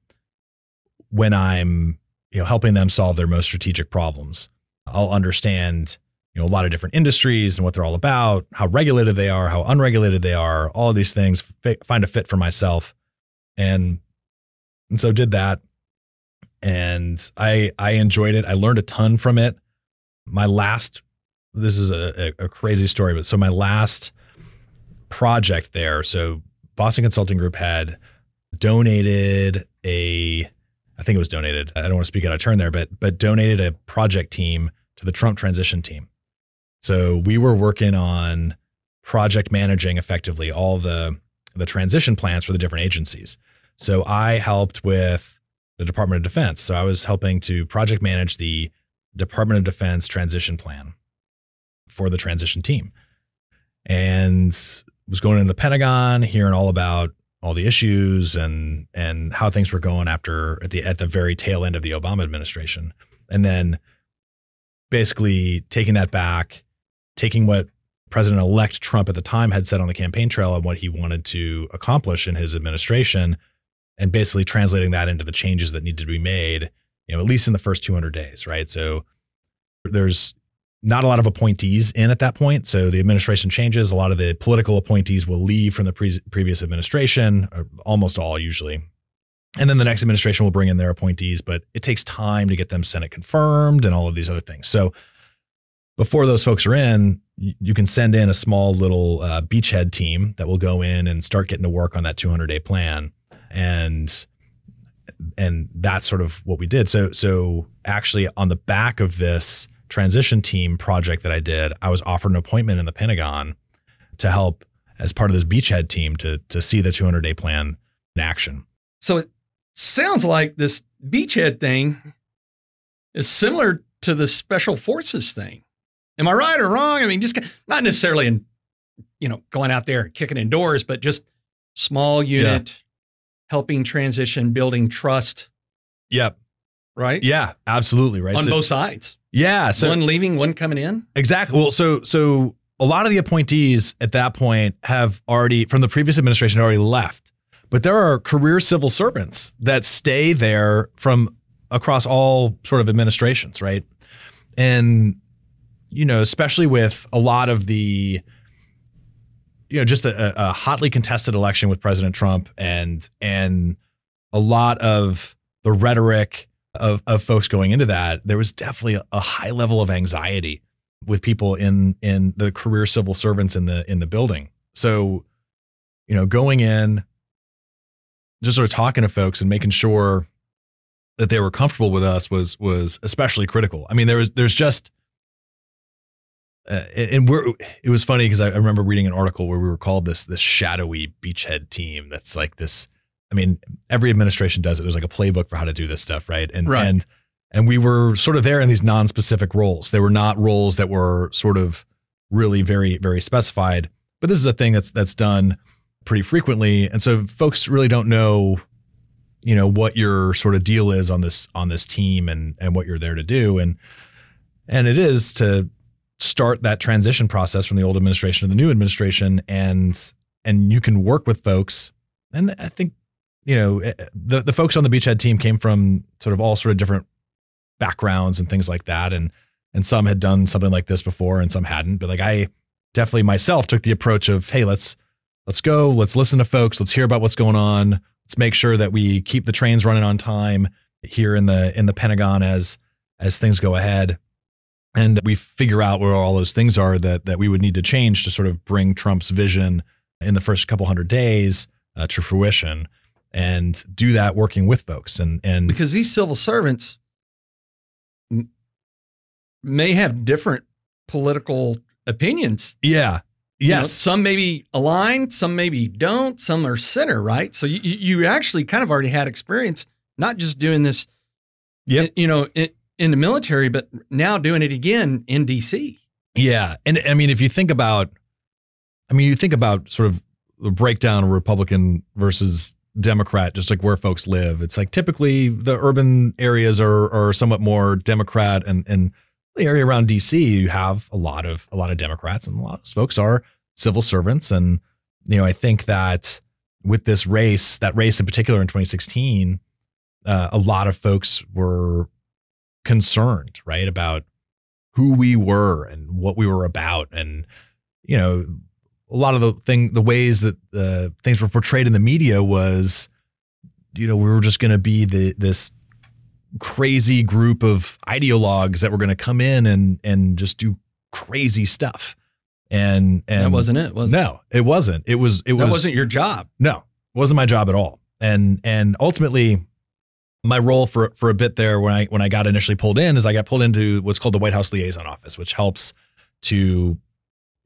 when I'm you know helping them solve their most strategic problems. I'll understand you know a lot of different industries and what they're all about, how regulated they are, how unregulated they are, all of these things. find a fit for myself, and and so did that. And I I enjoyed it. I learned a ton from it. My last this is a, a crazy story, but so my last project there, so Boston Consulting Group had donated a I think it was donated. I don't want to speak out of turn there, but but donated a project team to the Trump transition team. So we were working on project managing effectively all the the transition plans for the different agencies. So I helped with the Department of Defense. So I was helping to project manage the Department of Defense transition plan for the transition team. And was going into the Pentagon, hearing all about all the issues and and how things were going after at the at the very tail end of the Obama administration. And then basically taking that back, taking what President elect Trump at the time had said on the campaign trail and what he wanted to accomplish in his administration and basically translating that into the changes that need to be made, you know, at least in the first 200 days, right? So there's not a lot of appointees in at that point. So the administration changes. A lot of the political appointees will leave from the pre- previous administration, almost all usually. And then the next administration will bring in their appointees, but it takes time to get them Senate confirmed and all of these other things. So before those folks are in, you can send in a small little uh, beachhead team that will go in and start getting to work on that 200 day plan and and that's sort of what we did. So so actually on the back of this transition team project that I did, I was offered an appointment in the Pentagon to help as part of this beachhead team to to see the 200 day plan in action. So it sounds like this beachhead thing is similar to the special forces thing. Am I right or wrong? I mean, just not necessarily in you know going out there kicking in doors, but just small unit. Yeah helping transition, building trust. Yep. Right? Yeah, absolutely. Right. On so, both sides. Yeah. So one leaving, one coming in. Exactly. Well, so so a lot of the appointees at that point have already from the previous administration already left. But there are career civil servants that stay there from across all sort of administrations, right? And you know, especially with a lot of the you know just a, a hotly contested election with President Trump and and a lot of the rhetoric of, of folks going into that, there was definitely a high level of anxiety with people in in the career civil servants in the in the building. So, you know, going in, just sort of talking to folks and making sure that they were comfortable with us was was especially critical. I mean, there was there's just uh, and we're it was funny because I, remember reading an article where we were called this this shadowy beachhead team that's like this i mean every administration does it there's like a playbook for how to do this stuff right and right. and and we were sort of there in these non-specific roles. They were not roles that were sort of really very very specified. But this is a thing that's that's done pretty frequently, and so folks really don't know, you know, what your sort of deal is on this on this team and and what you're there to do, and and it is to start that transition process from the old administration to the new administration, and and you can work with folks, and I think you know eh, the the folks on the beachhead team came from sort of all sort of different backgrounds and things like that and and some had done something like this before and some hadn't. But like i definitely myself took the approach of hey let's let's go let's listen to folks let's hear about what's going on let's make sure that we keep the trains running on time here in the in the pentagon as as things go ahead and we figure out where all those things are that that we would need to change to sort of bring trump's vision in the first couple hundred days uh, to fruition and do that working with folks and and because these civil servants may have different political opinions. Yeah. Yes. You know, some maybe align, some maybe don't, some are center, right? So you, you actually kind of already had experience, not just doing this, yep. you know, in the military, but now doing it again in DC. Yeah. And I mean, if you think about, I mean, you think about sort of the breakdown of Republican versus Democrat, just like where folks live. It's like typically the urban areas are are somewhat more Democrat, and and the area around DC you have a lot of a lot of Democrats, and a lot of folks are civil servants. And you know, I think that with this race, that race in particular in 2016, uh, a lot of folks were concerned, right, about who we were and what we were about, and you know, a lot of the thing, the ways that uh, things were portrayed in the media was, you know, we were just going to be the this crazy group of ideologues that were going to come in and and just do crazy stuff. And and that wasn't it. Was no, it wasn't. It was. It that was. wasn't your job. No, it wasn't my job at all. And and ultimately, my role for for a bit there when I when I got initially pulled in is I got pulled into what's called the White House Liaison Office, which helps to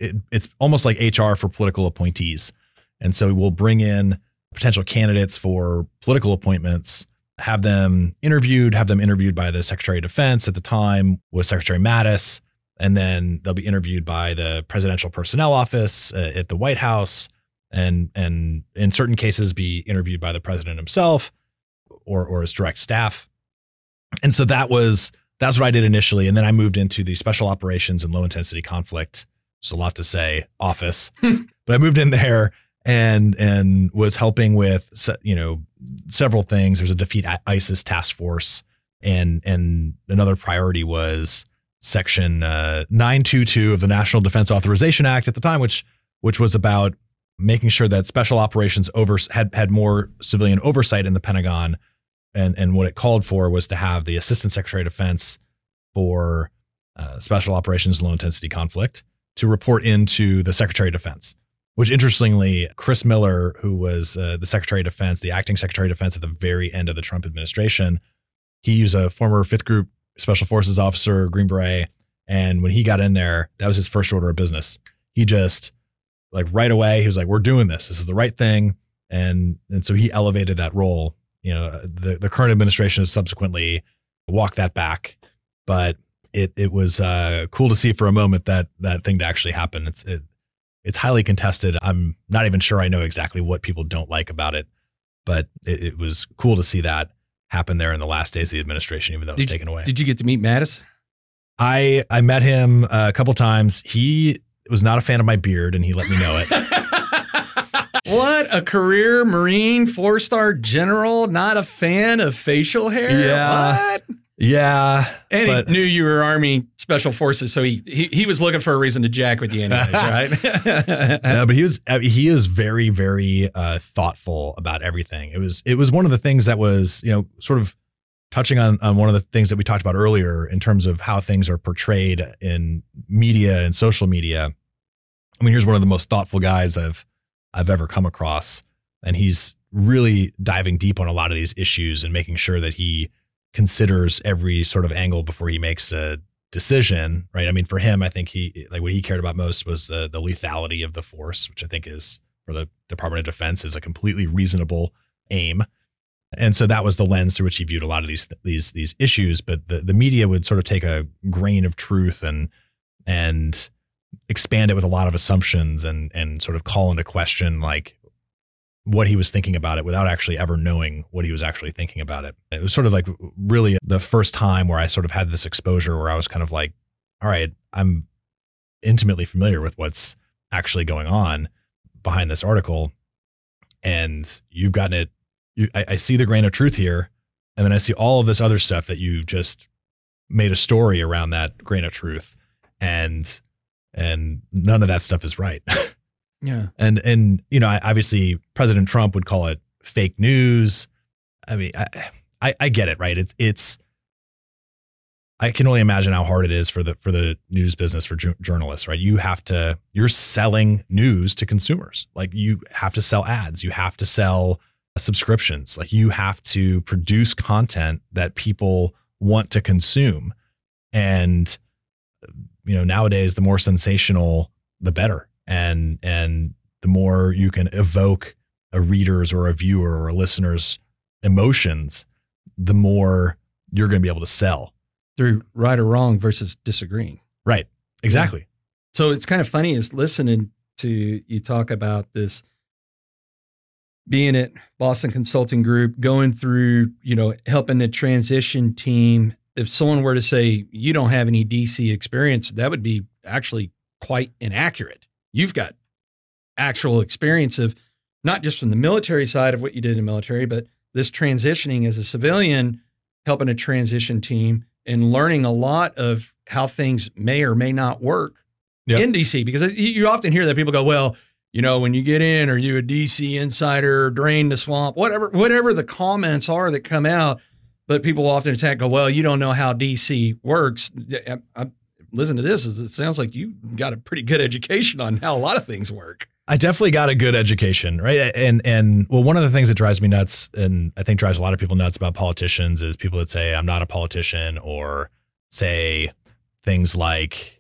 it, it's almost like HR for political appointees. And so we'll bring in potential candidates for political appointments, have them interviewed, have them interviewed by the Secretary of Defense at the time was Secretary Mattis, and then they'll be interviewed by the Presidential Personnel Office uh, at the White House, and and in certain cases be interviewed by the president himself or or his direct staff. And so that was that's what I did initially, and then I moved into the Special Operations and Low Intensity Conflict it's a lot to say office, but I moved in there and and was helping with you know several things. There's a defeat ISIS task force, and and another priority was Section uh, 922 of the National Defense Authorization Act at the time, which which was about making sure that special operations over had had more civilian oversight in the Pentagon, and and what it called for was to have the Assistant Secretary of Defense for uh, special operations low intensity conflict to report into the Secretary of Defense. Which interestingly, Chris Miller, who was uh, the Secretary of Defense, the acting Secretary of Defense at the very end of the Trump administration, he was a former Fifth Group Special Forces officer, Green Beret, and when he got in there, that was his first order of business. He just like right away, he was like, "We're doing this. This is the right thing," and and so he elevated that role. You know, the the current administration has subsequently walked that back, but it it was uh, cool to see for a moment that that thing to actually happen. It's it, it's highly contested. I'm not even sure I know exactly what people don't like about it, but it, it was cool to see that happen there in the last days of the administration, even though it was did taken away. Did you get to meet Mattis? I I met him a couple times. He was not a fan of my beard, and he let me know it. what a career Marine, four star general, not a fan of facial hair. Yeah. What? Yeah, and but, he knew you were Army Special Forces, so he he, he was looking for a reason to jack with you, anyways, right? no, but he was he is very very uh, thoughtful about everything. It was it was one of the things that was you know sort of touching on on one of the things that we talked about earlier in terms of how things are portrayed in media and social media. I mean, here's one of the most thoughtful guys I've I've ever come across, and he's really diving deep on a lot of these issues and making sure that he considers every sort of angle before he makes a decision, right? I mean, for him, I think he like what he cared about most was the the lethality of the force, which I think is for the Department of Defense is a completely reasonable aim. And so that was the lens through which he viewed a lot of these these these issues. But the, the media would sort of take a grain of truth and and expand it with a lot of assumptions and and sort of call into question like what he was thinking about it without actually ever knowing what he was actually thinking about it. It was sort of like really the first time where I sort of had this exposure where I was kind of like, all right, I'm intimately familiar with what's actually going on behind this article. And you've gotten it. You, I, I see the grain of truth here. And then I see all of this other stuff that you just made a story around that grain of truth. And and none of that stuff is right. Yeah. And and you know, obviously President Trump would call it fake news. I mean, I I, I get it, right? It's it's I can only imagine how hard it is for the for the news business for ju- journalists, right? You have to you're selling news to consumers. Like you have to sell ads, you have to sell subscriptions. Like you have to produce content that people want to consume. And you know, nowadays the more sensational the better and and the more you can evoke a reader's or a viewer or a listener's emotions, the more you're going to be able to sell. Through right or wrong versus disagreeing. Right. Exactly. Yeah. So it's kind of funny is listening to you talk about this being at Boston Consulting Group, going through, you know, helping the transition team. If someone were to say you don't have any DC experience, that would be actually quite inaccurate you've got actual experience of not just from the military side of what you did in the military, but this transitioning as a civilian, helping a transition team and learning a lot of how things may or may not work yep. in DC. Because you often hear that people go, well, you know, when you get in, are you a DC insider, drain the swamp, whatever, whatever the comments are that come out. But people often attack, go, well, you don't know how DC works. I, I, listen to this is it sounds like you got a pretty good education on how a lot of things work. I definitely got a good education, right? And and well, one of the things that drives me nuts, and I think drives a lot of people nuts about politicians, is people that say I'm not a politician, or say things like,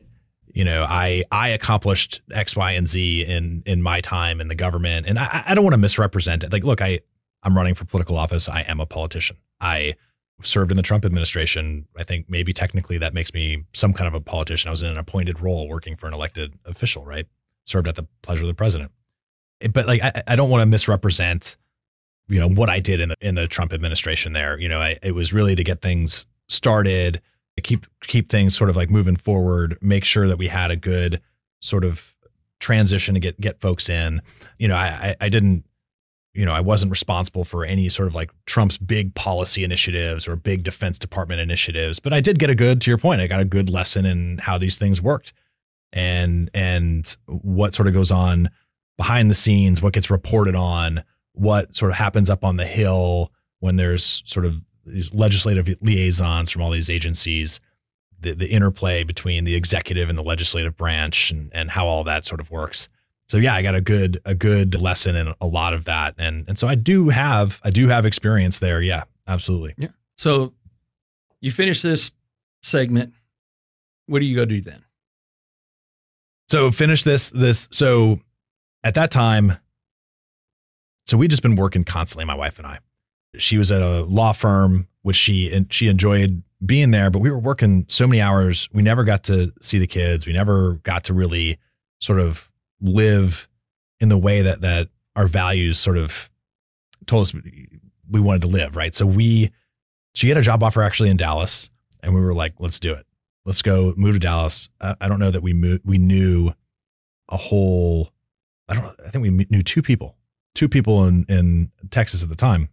you know, I I accomplished X, Y, and Z in in my time in the government, and I, I don't want to misrepresent it. Like, look, I I'm running for political office. I am a politician. I served in the Trump administration. I think maybe technically that makes me some kind of a politician. I was in an appointed role working for an elected official, right? Served at the pleasure of the president. Eh, but like, I, I don't want to misrepresent, you know, what I did in the in the Trump administration. There, you know, I, it was really to get things started, keep keep things sort of like moving forward, make sure that we had a good sort of transition to get get folks in. You know, I I didn't you know, I wasn't responsible for any sort of like Trump's big policy initiatives or big Defense Department initiatives, but I did get a good, to your point, I got a good lesson in how these things worked. And and what sort of goes on behind the scenes, what gets reported on, what sort of happens up on the hill when there's sort of these legislative liaisons from all these agencies, the the interplay between the executive and the legislative branch and and how all that sort of works so yeah, I got a good a good lesson in a lot of that, and and so I do have I do have experience there. Yeah, absolutely. Yeah. So you finish this segment. What do you go do then? So finish this this. So at that time, so we just been working constantly. My wife and I. She was at a law firm, which she and she enjoyed being there, but we were working so many hours. We never got to see the kids. We never got to really sort of live in the way that that our values sort of told us we wanted to live, right? So we she had a job offer actually in Dallas, and we were like, let's do it. Let's go move to Dallas. I, I don't know that we moved, we knew a whole. I don't. I think we knew two people, two people in in Texas at the time,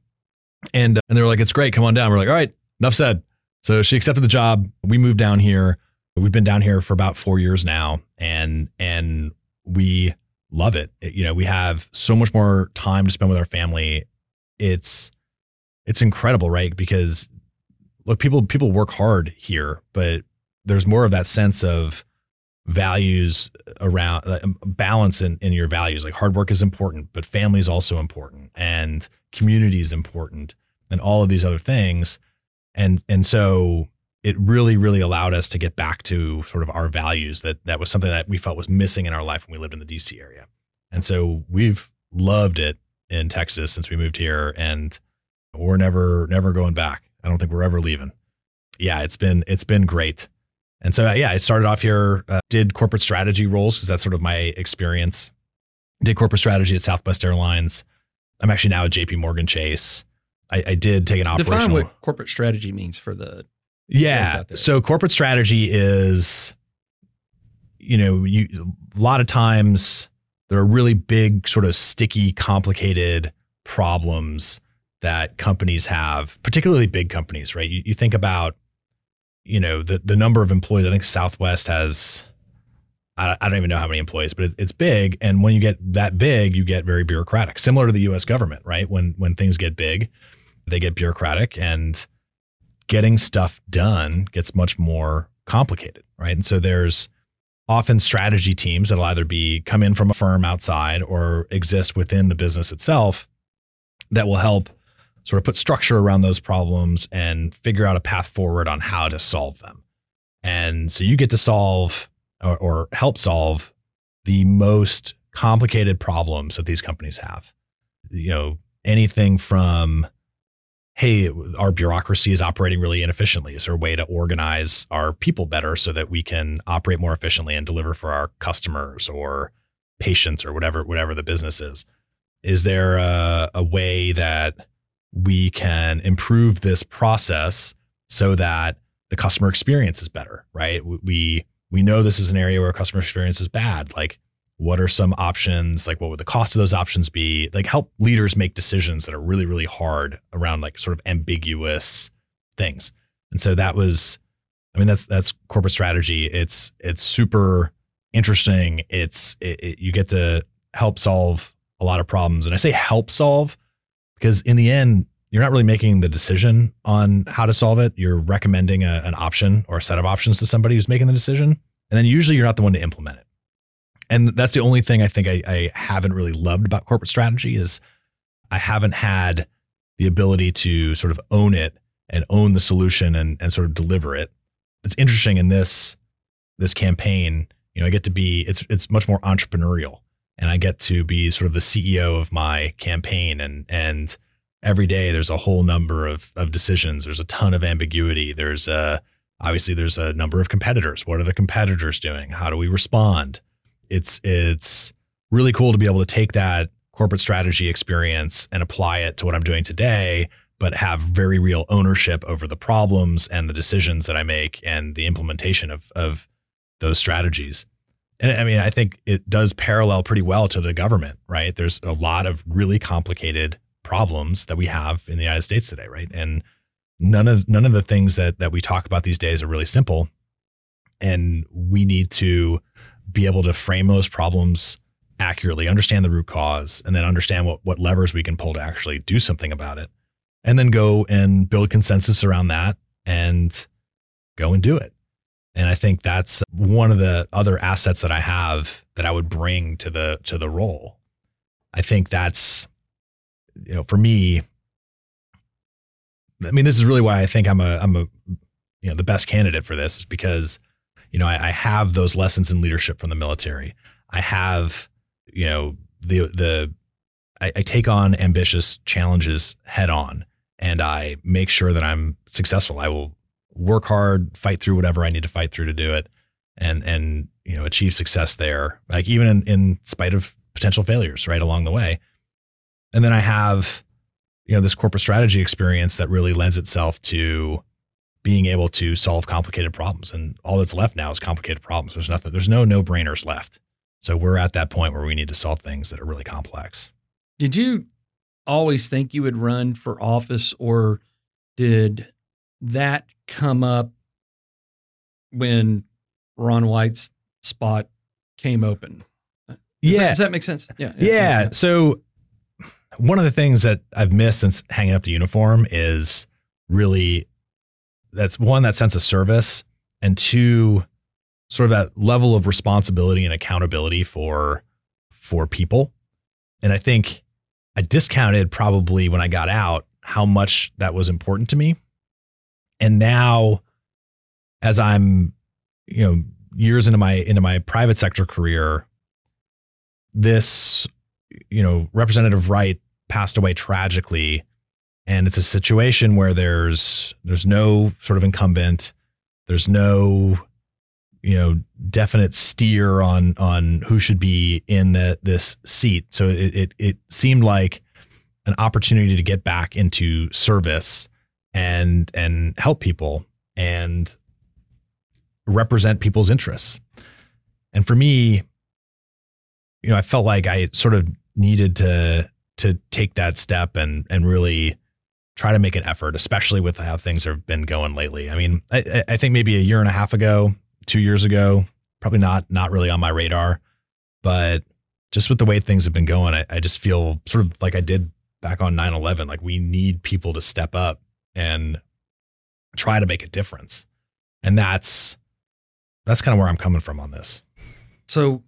and and they were like, it's great. Come on down. We're like, all right, enough said. So she accepted the job. We moved down here. We've been down here for about four years now, and and we love it. it. You know, we have so much more time to spend with our family. It's it's incredible, right? Because look, people people work hard here, but there's more of that sense of values around uh, balance in, in your values. Like hard work is important, but family is also important, and community is important, and all of these other things. And and so it really, really allowed us to get back to sort of our values. That that was something that we felt was missing in our life when we lived in the DC area. And so we've loved it in Texas since we moved here. And we're never never going back. I don't think we're ever leaving. Yeah, it's been it's been great. And so yeah, I started off here, uh, did corporate strategy roles because that's sort of my experience. Did corporate strategy at Southwest Airlines. I'm actually now at JP Morgan Chase. I, I did take an operational. Define what corporate strategy means for the yeah. So corporate strategy is, you know, you a lot of times there are really big, sort of sticky, complicated problems that companies have, particularly big companies, right? You, you think about, you know, the the number of employees. I think Southwest has, I, I don't even know how many employees, but it, it's big. And when you get that big, you get very bureaucratic, similar to the U.S. government, right? When when things get big, they get bureaucratic, and getting stuff done gets much more complicated, right? And so there's often strategy teams that'll either be come in from a firm outside or exist within the business itself that will help sort of put structure around those problems and figure out a path forward on how to solve them. And so you get to solve or, or help solve the most complicated problems that these companies have. You know, anything from hey, our bureaucracy is operating really inefficiently. Is there a way to organize our people better so that we can operate more efficiently and deliver for our customers or patients or whatever whatever the business is? Is there a, a way that we can improve this process so that the customer experience is better, right? We we know this is an area where customer experience is bad. Like, what are some options? Like, what would the cost of those options be? Like, help leaders make decisions that are really, really hard around like sort of ambiguous things. And so that was, I mean, that's that's corporate strategy. It's it's super interesting. It's it, it, you get to help solve a lot of problems, and I say help solve because in the end, you're not really making the decision on how to solve it. You're recommending a, an option or a set of options to somebody who's making the decision. And then usually you're not the one to implement it. And that's the only thing I think I, I haven't really loved about corporate strategy is I haven't had the ability to sort of own it and own the solution and, and sort of deliver it. It's interesting in this this campaign, you know, I get to be it's it's much more entrepreneurial and I get to be sort of the CEO of my campaign and and every day there's a whole number of of decisions. There's a ton of ambiguity. There's a obviously there's a number of competitors. What are the competitors doing? How do we respond? It's it's really cool to be able to take that corporate strategy experience and apply it to what I'm doing today, but have very real ownership over the problems and the decisions that I make and the implementation of of those strategies. And I mean, I think it does parallel pretty well to the government, right? There's a lot of really complicated problems that we have in the United States today, right? And none of none of the things that that we talk about these days are really simple. And we need to be able to frame those problems accurately, understand the root cause, and then understand what what levers we can pull to actually do something about it. And then go and build consensus around that and go and do it. And I think that's one of the other assets that I have that I would bring to the to the role. I think that's you know, for me, I mean, this is really why I think I'm a I'm a you know the best candidate for this is because you know I, I have those lessons in leadership from the military. I have you know the the I, I take on ambitious challenges head on and I make sure that I'm successful. I will work hard, fight through whatever I need to fight through to do it, and and you know achieve success there. Like even in, in spite of potential failures right along the way. And then I have you know this corporate strategy experience that really lends itself to being able to solve complicated problems. And all that's left now is complicated problems. There's nothing. There's no no brainers left. So we're at that point where we need to solve things that are really complex. Did you always think you would run for office, or did that come up when Ron Wright's spot came open. Does yeah. That, does that make sense? Yeah, yeah. Yeah. So one of the things that I've missed since hanging up the uniform is really that's one, that sense of service, and two, sort of that level of responsibility and accountability for for people. And I think I discounted probably when I got out how much that was important to me and now as i'm you know years into my into my private sector career this you know representative wright passed away tragically and it's a situation where there's there's no sort of incumbent, there's no you know definite steer on on who should be in the this seat. So it it, it seemed like an opportunity to get back into service and and help people and represent people's interests. And for me, you know, I felt like I sort of needed to to take that step and and really try to make an effort, especially with how things have been going lately. I mean, I, I think maybe a year and a half ago, two years ago, probably not not really on my radar, but just with the way things have been going, I, I just feel sort of like I did back on 9-11. Like we need people to step up and try to make a difference. And that's that's kind of where I'm coming from on this. So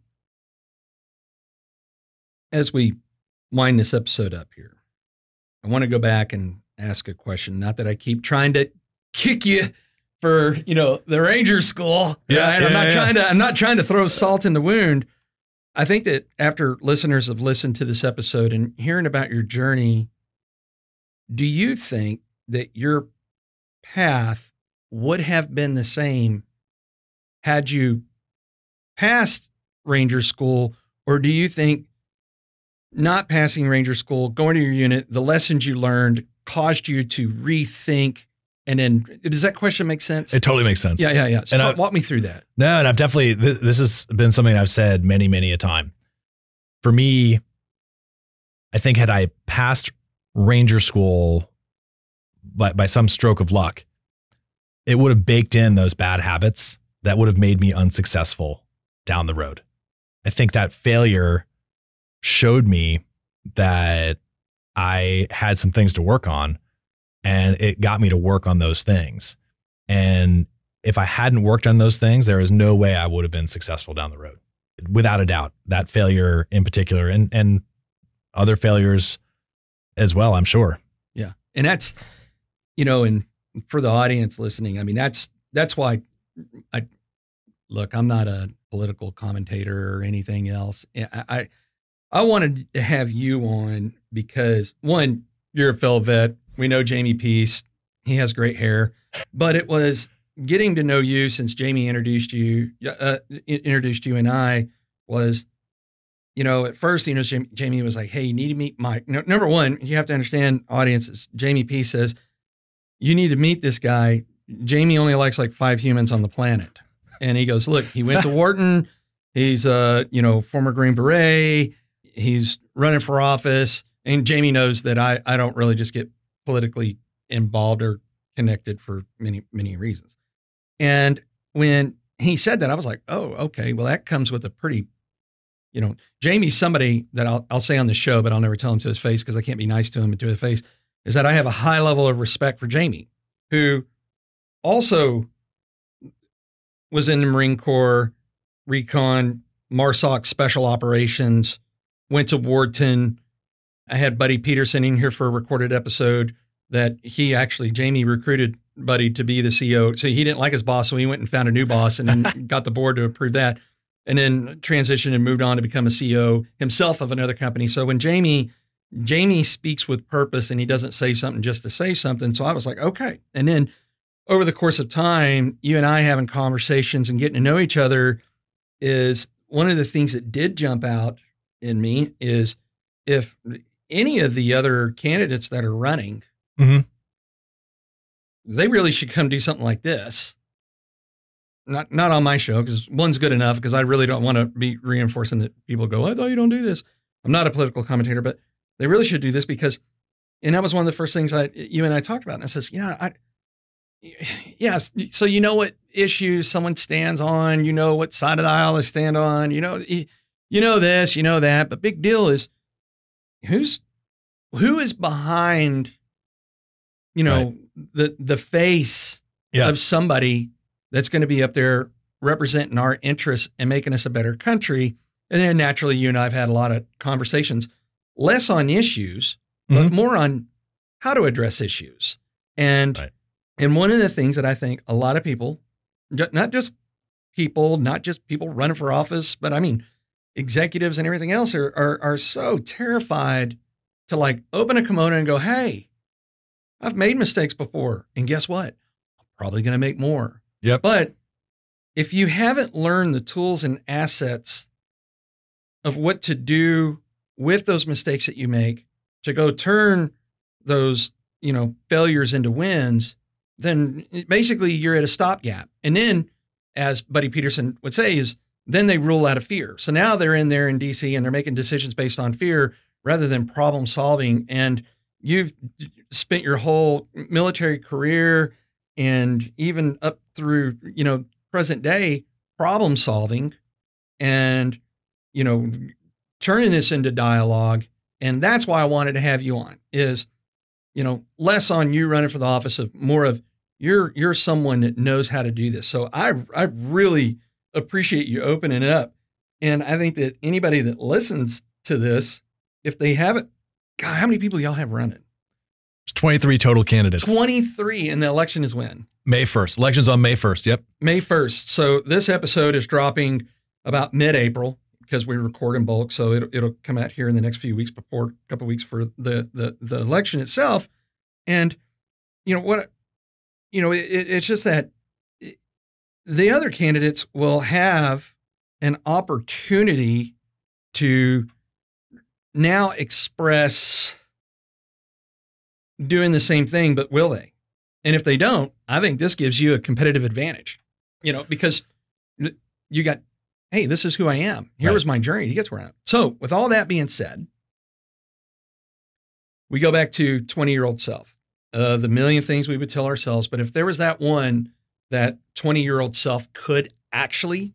as we wind this episode up here, I want to go back and ask a question. Not that I keep trying to kick you for you know the Ranger School. Yeah, right? yeah, I'm not yeah. trying to. I'm not trying to throw salt in the wound. I think that after listeners have listened to this episode and hearing about your journey, do you think that your path would have been the same had you passed Ranger School, or do you think not passing Ranger School, going to your unit, the lessons you learned caused you to rethink? And then, does that question make sense? It totally makes sense. yeah, yeah, yeah. So And talk- I- walk me through that. No, and I've definitely th- this has been something I've said many, many a time. For me, I think had I passed Ranger School by by some stroke of luck, it would have baked in those bad habits that would have made me unsuccessful down the road. I think that failure showed me that I had some things to work on and it got me to work on those things. And if I hadn't worked on those things, there is no way I would have been successful down the road. Without a doubt, that failure in particular and and other failures as well, I'm sure. Yeah. And that's, you know, and for the audience listening, I mean, that's, that's why I, look, I'm not a political commentator or anything else. I, I, I wanted to have you on because one, you're a fellow vet. We know Jamie Peace. He has great hair, but it was getting to know you since Jamie introduced you, uh, introduced you and I was you know, at first, you know, Jamie, Jamie was like, "Hey, you need to meet Mike." No, number one, you have to understand, audiences. Jamie Peace says you need to meet this guy. Jamie only likes like five humans on the planet, and he goes, "Look, he went to Wharton. He's a you know former Green Beret. He's running for office, and Jamie knows that I I don't really just get politically involved or connected for many many reasons. And when he said that, I was like, "Oh, okay. Well, that comes with a pretty." you know, Jamie's somebody that I'll, I'll say on the show, but I'll never tell him to his face because I can't be nice to him and to his face, is that I have a high level of respect for Jamie, who also was in the Marine Corps, recon, MARSOC special operations, went to Wharton. I had Buddy Peterson in here for a recorded episode that he actually, Jamie recruited Buddy to be the CEO. So he didn't like his boss, so he went and found a new boss and then got the board to approve that and then transitioned and moved on to become a CEO himself of another company. So when Jamie Jamie speaks with purpose and he doesn't say something just to say something. So I was like, okay. And then over the course of time, you and I having conversations and getting to know each other is one of the things that did jump out in me is if any of the other candidates that are running, Mhm. they really should come do something like this not not on my show because one's good enough because I really don't want to be reinforcing that people go, I thought you don't do this. I'm not a political commentator, but they really should do this because, and that was one of the first things I you and I talked about. And I says, you know, I yes, so you know what issues someone stands on, you know what side of the aisle they stand on, you know, you know this, you know that, but big deal is who's who is behind, you know, the the face Yeah. of somebody that's going to be up there representing our interests and making us a better country. And then naturally, you and I have had a lot of conversations, less on issues, but Mhm. more on how to address issues. And Right. and one of the things that I think a lot of people, not just people, not just people running for office, but I mean executives and everything else are are, are so terrified to like open a kimono and go, hey, I've made mistakes before. And guess what? I'm probably going to make more. Yep. But if you haven't learned the tools and assets of what to do with those mistakes that you make to go turn those, you know, failures into wins, then eh, basically you're at a stopgap. And then, as Buddy Peterson would say, is then they rule out of fear. So now they're in there in DC and they're making decisions based on fear rather than problem solving. And you've spent your whole military career and even up through, you know, present day problem solving and, you know, turning this into dialogue. And that's why I wanted to have you on is, you know, less on you running for the office of more of you're you're someone that knows how to do this. So I I really appreciate you opening it up. And I think that anybody that listens to this, if they haven't, God, how many people y'all have running? There's 23 total candidates. 23, and the election is when? May 1st. Elections on May 1st. Yep. May 1st. So this episode is dropping about mid April because we record in bulk. So it'll, it'll come out here in the next few weeks before a couple weeks for the, the, the election itself. And, you know, what, you know, it, it's just that the other candidates will have an opportunity to now express doing the same thing, but will they? And if they don't, I think this gives you a competitive advantage, you know, because you got, hey, this is who I am. Here Right. was my journey to get to where I am. So, with all that being said, we go back to 20 year old self, uh, the million things we would tell ourselves. But if there was that one that 20 year old self could actually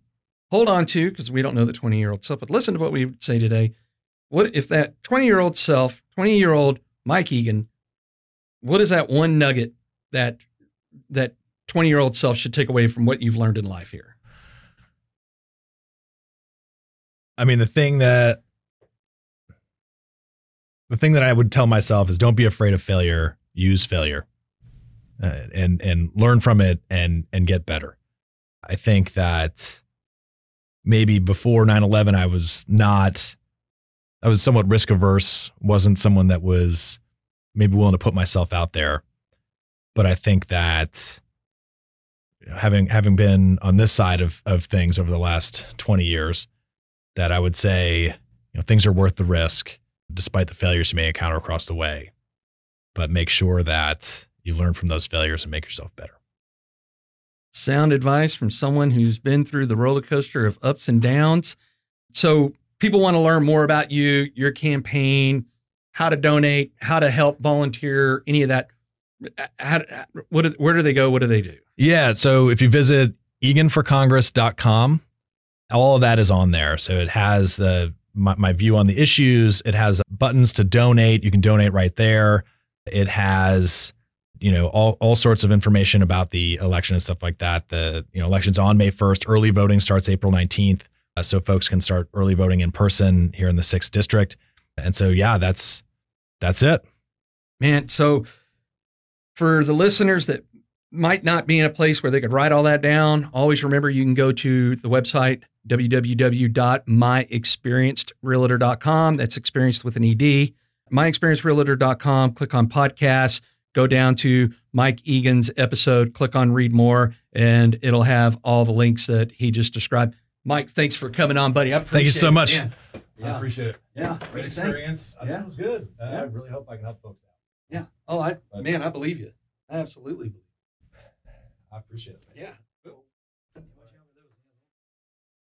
hold on to, because we don't know the 20 year old self, but listen to what we would say today. What if that 20 year old self, 20 year old Mike Egan, what is that one nugget that that 20 year old self should take away from what you've learned in life here? I mean, the thing that the thing that I would tell myself is don't be afraid of failure. Use failure, uh, and and learn from it and and get better. I think that maybe before 9/11 I was not I was somewhat risk averse, wasn't someone that was maybe willing to put myself out there. But I think that having having been on this side of of things over the last 20 years, that I would say, you know, things are worth the risk despite the failures you may encounter across the way. But make sure that you learn from those failures and make yourself better. Sound advice from someone who's been through the roller coaster of ups and downs. So, people want to learn more about you, your campaign, how to donate, how to help volunteer, any of that. Uh, how, uh, what, where do they go? What do they do? Yeah. So if you visit eganforcongress.com, all of that is on there. So it has the my, my view on the issues. It has buttons to donate. You can donate right there. It has you know all, all sorts of information about the election and stuff like that. The you know elections on May 1st. Early voting starts April 19th. Uh, so folks can start early voting in person here in the 6th district. And so yeah, that's that's it. Man, so for the listeners that might not be in a place where they could write all that down, always remember you can go to the website www.myexperiencedrealtor.com. That's experienced with an ED. Myexperiencedrealtor.com. Click on podcasts, go down to Mike Egan's episode, click on read more, and it'll have all the links that he just described. Mike, thanks for coming on, buddy. I Thank you so much. man. Yeah. appreciate it. Yeah. What'd you? I Yeah. it was good. Uh, I really hope I can help folks out. Yeah. Oh, I But- man, I believe you. I absolutely believe. I appreciate it. Yeah.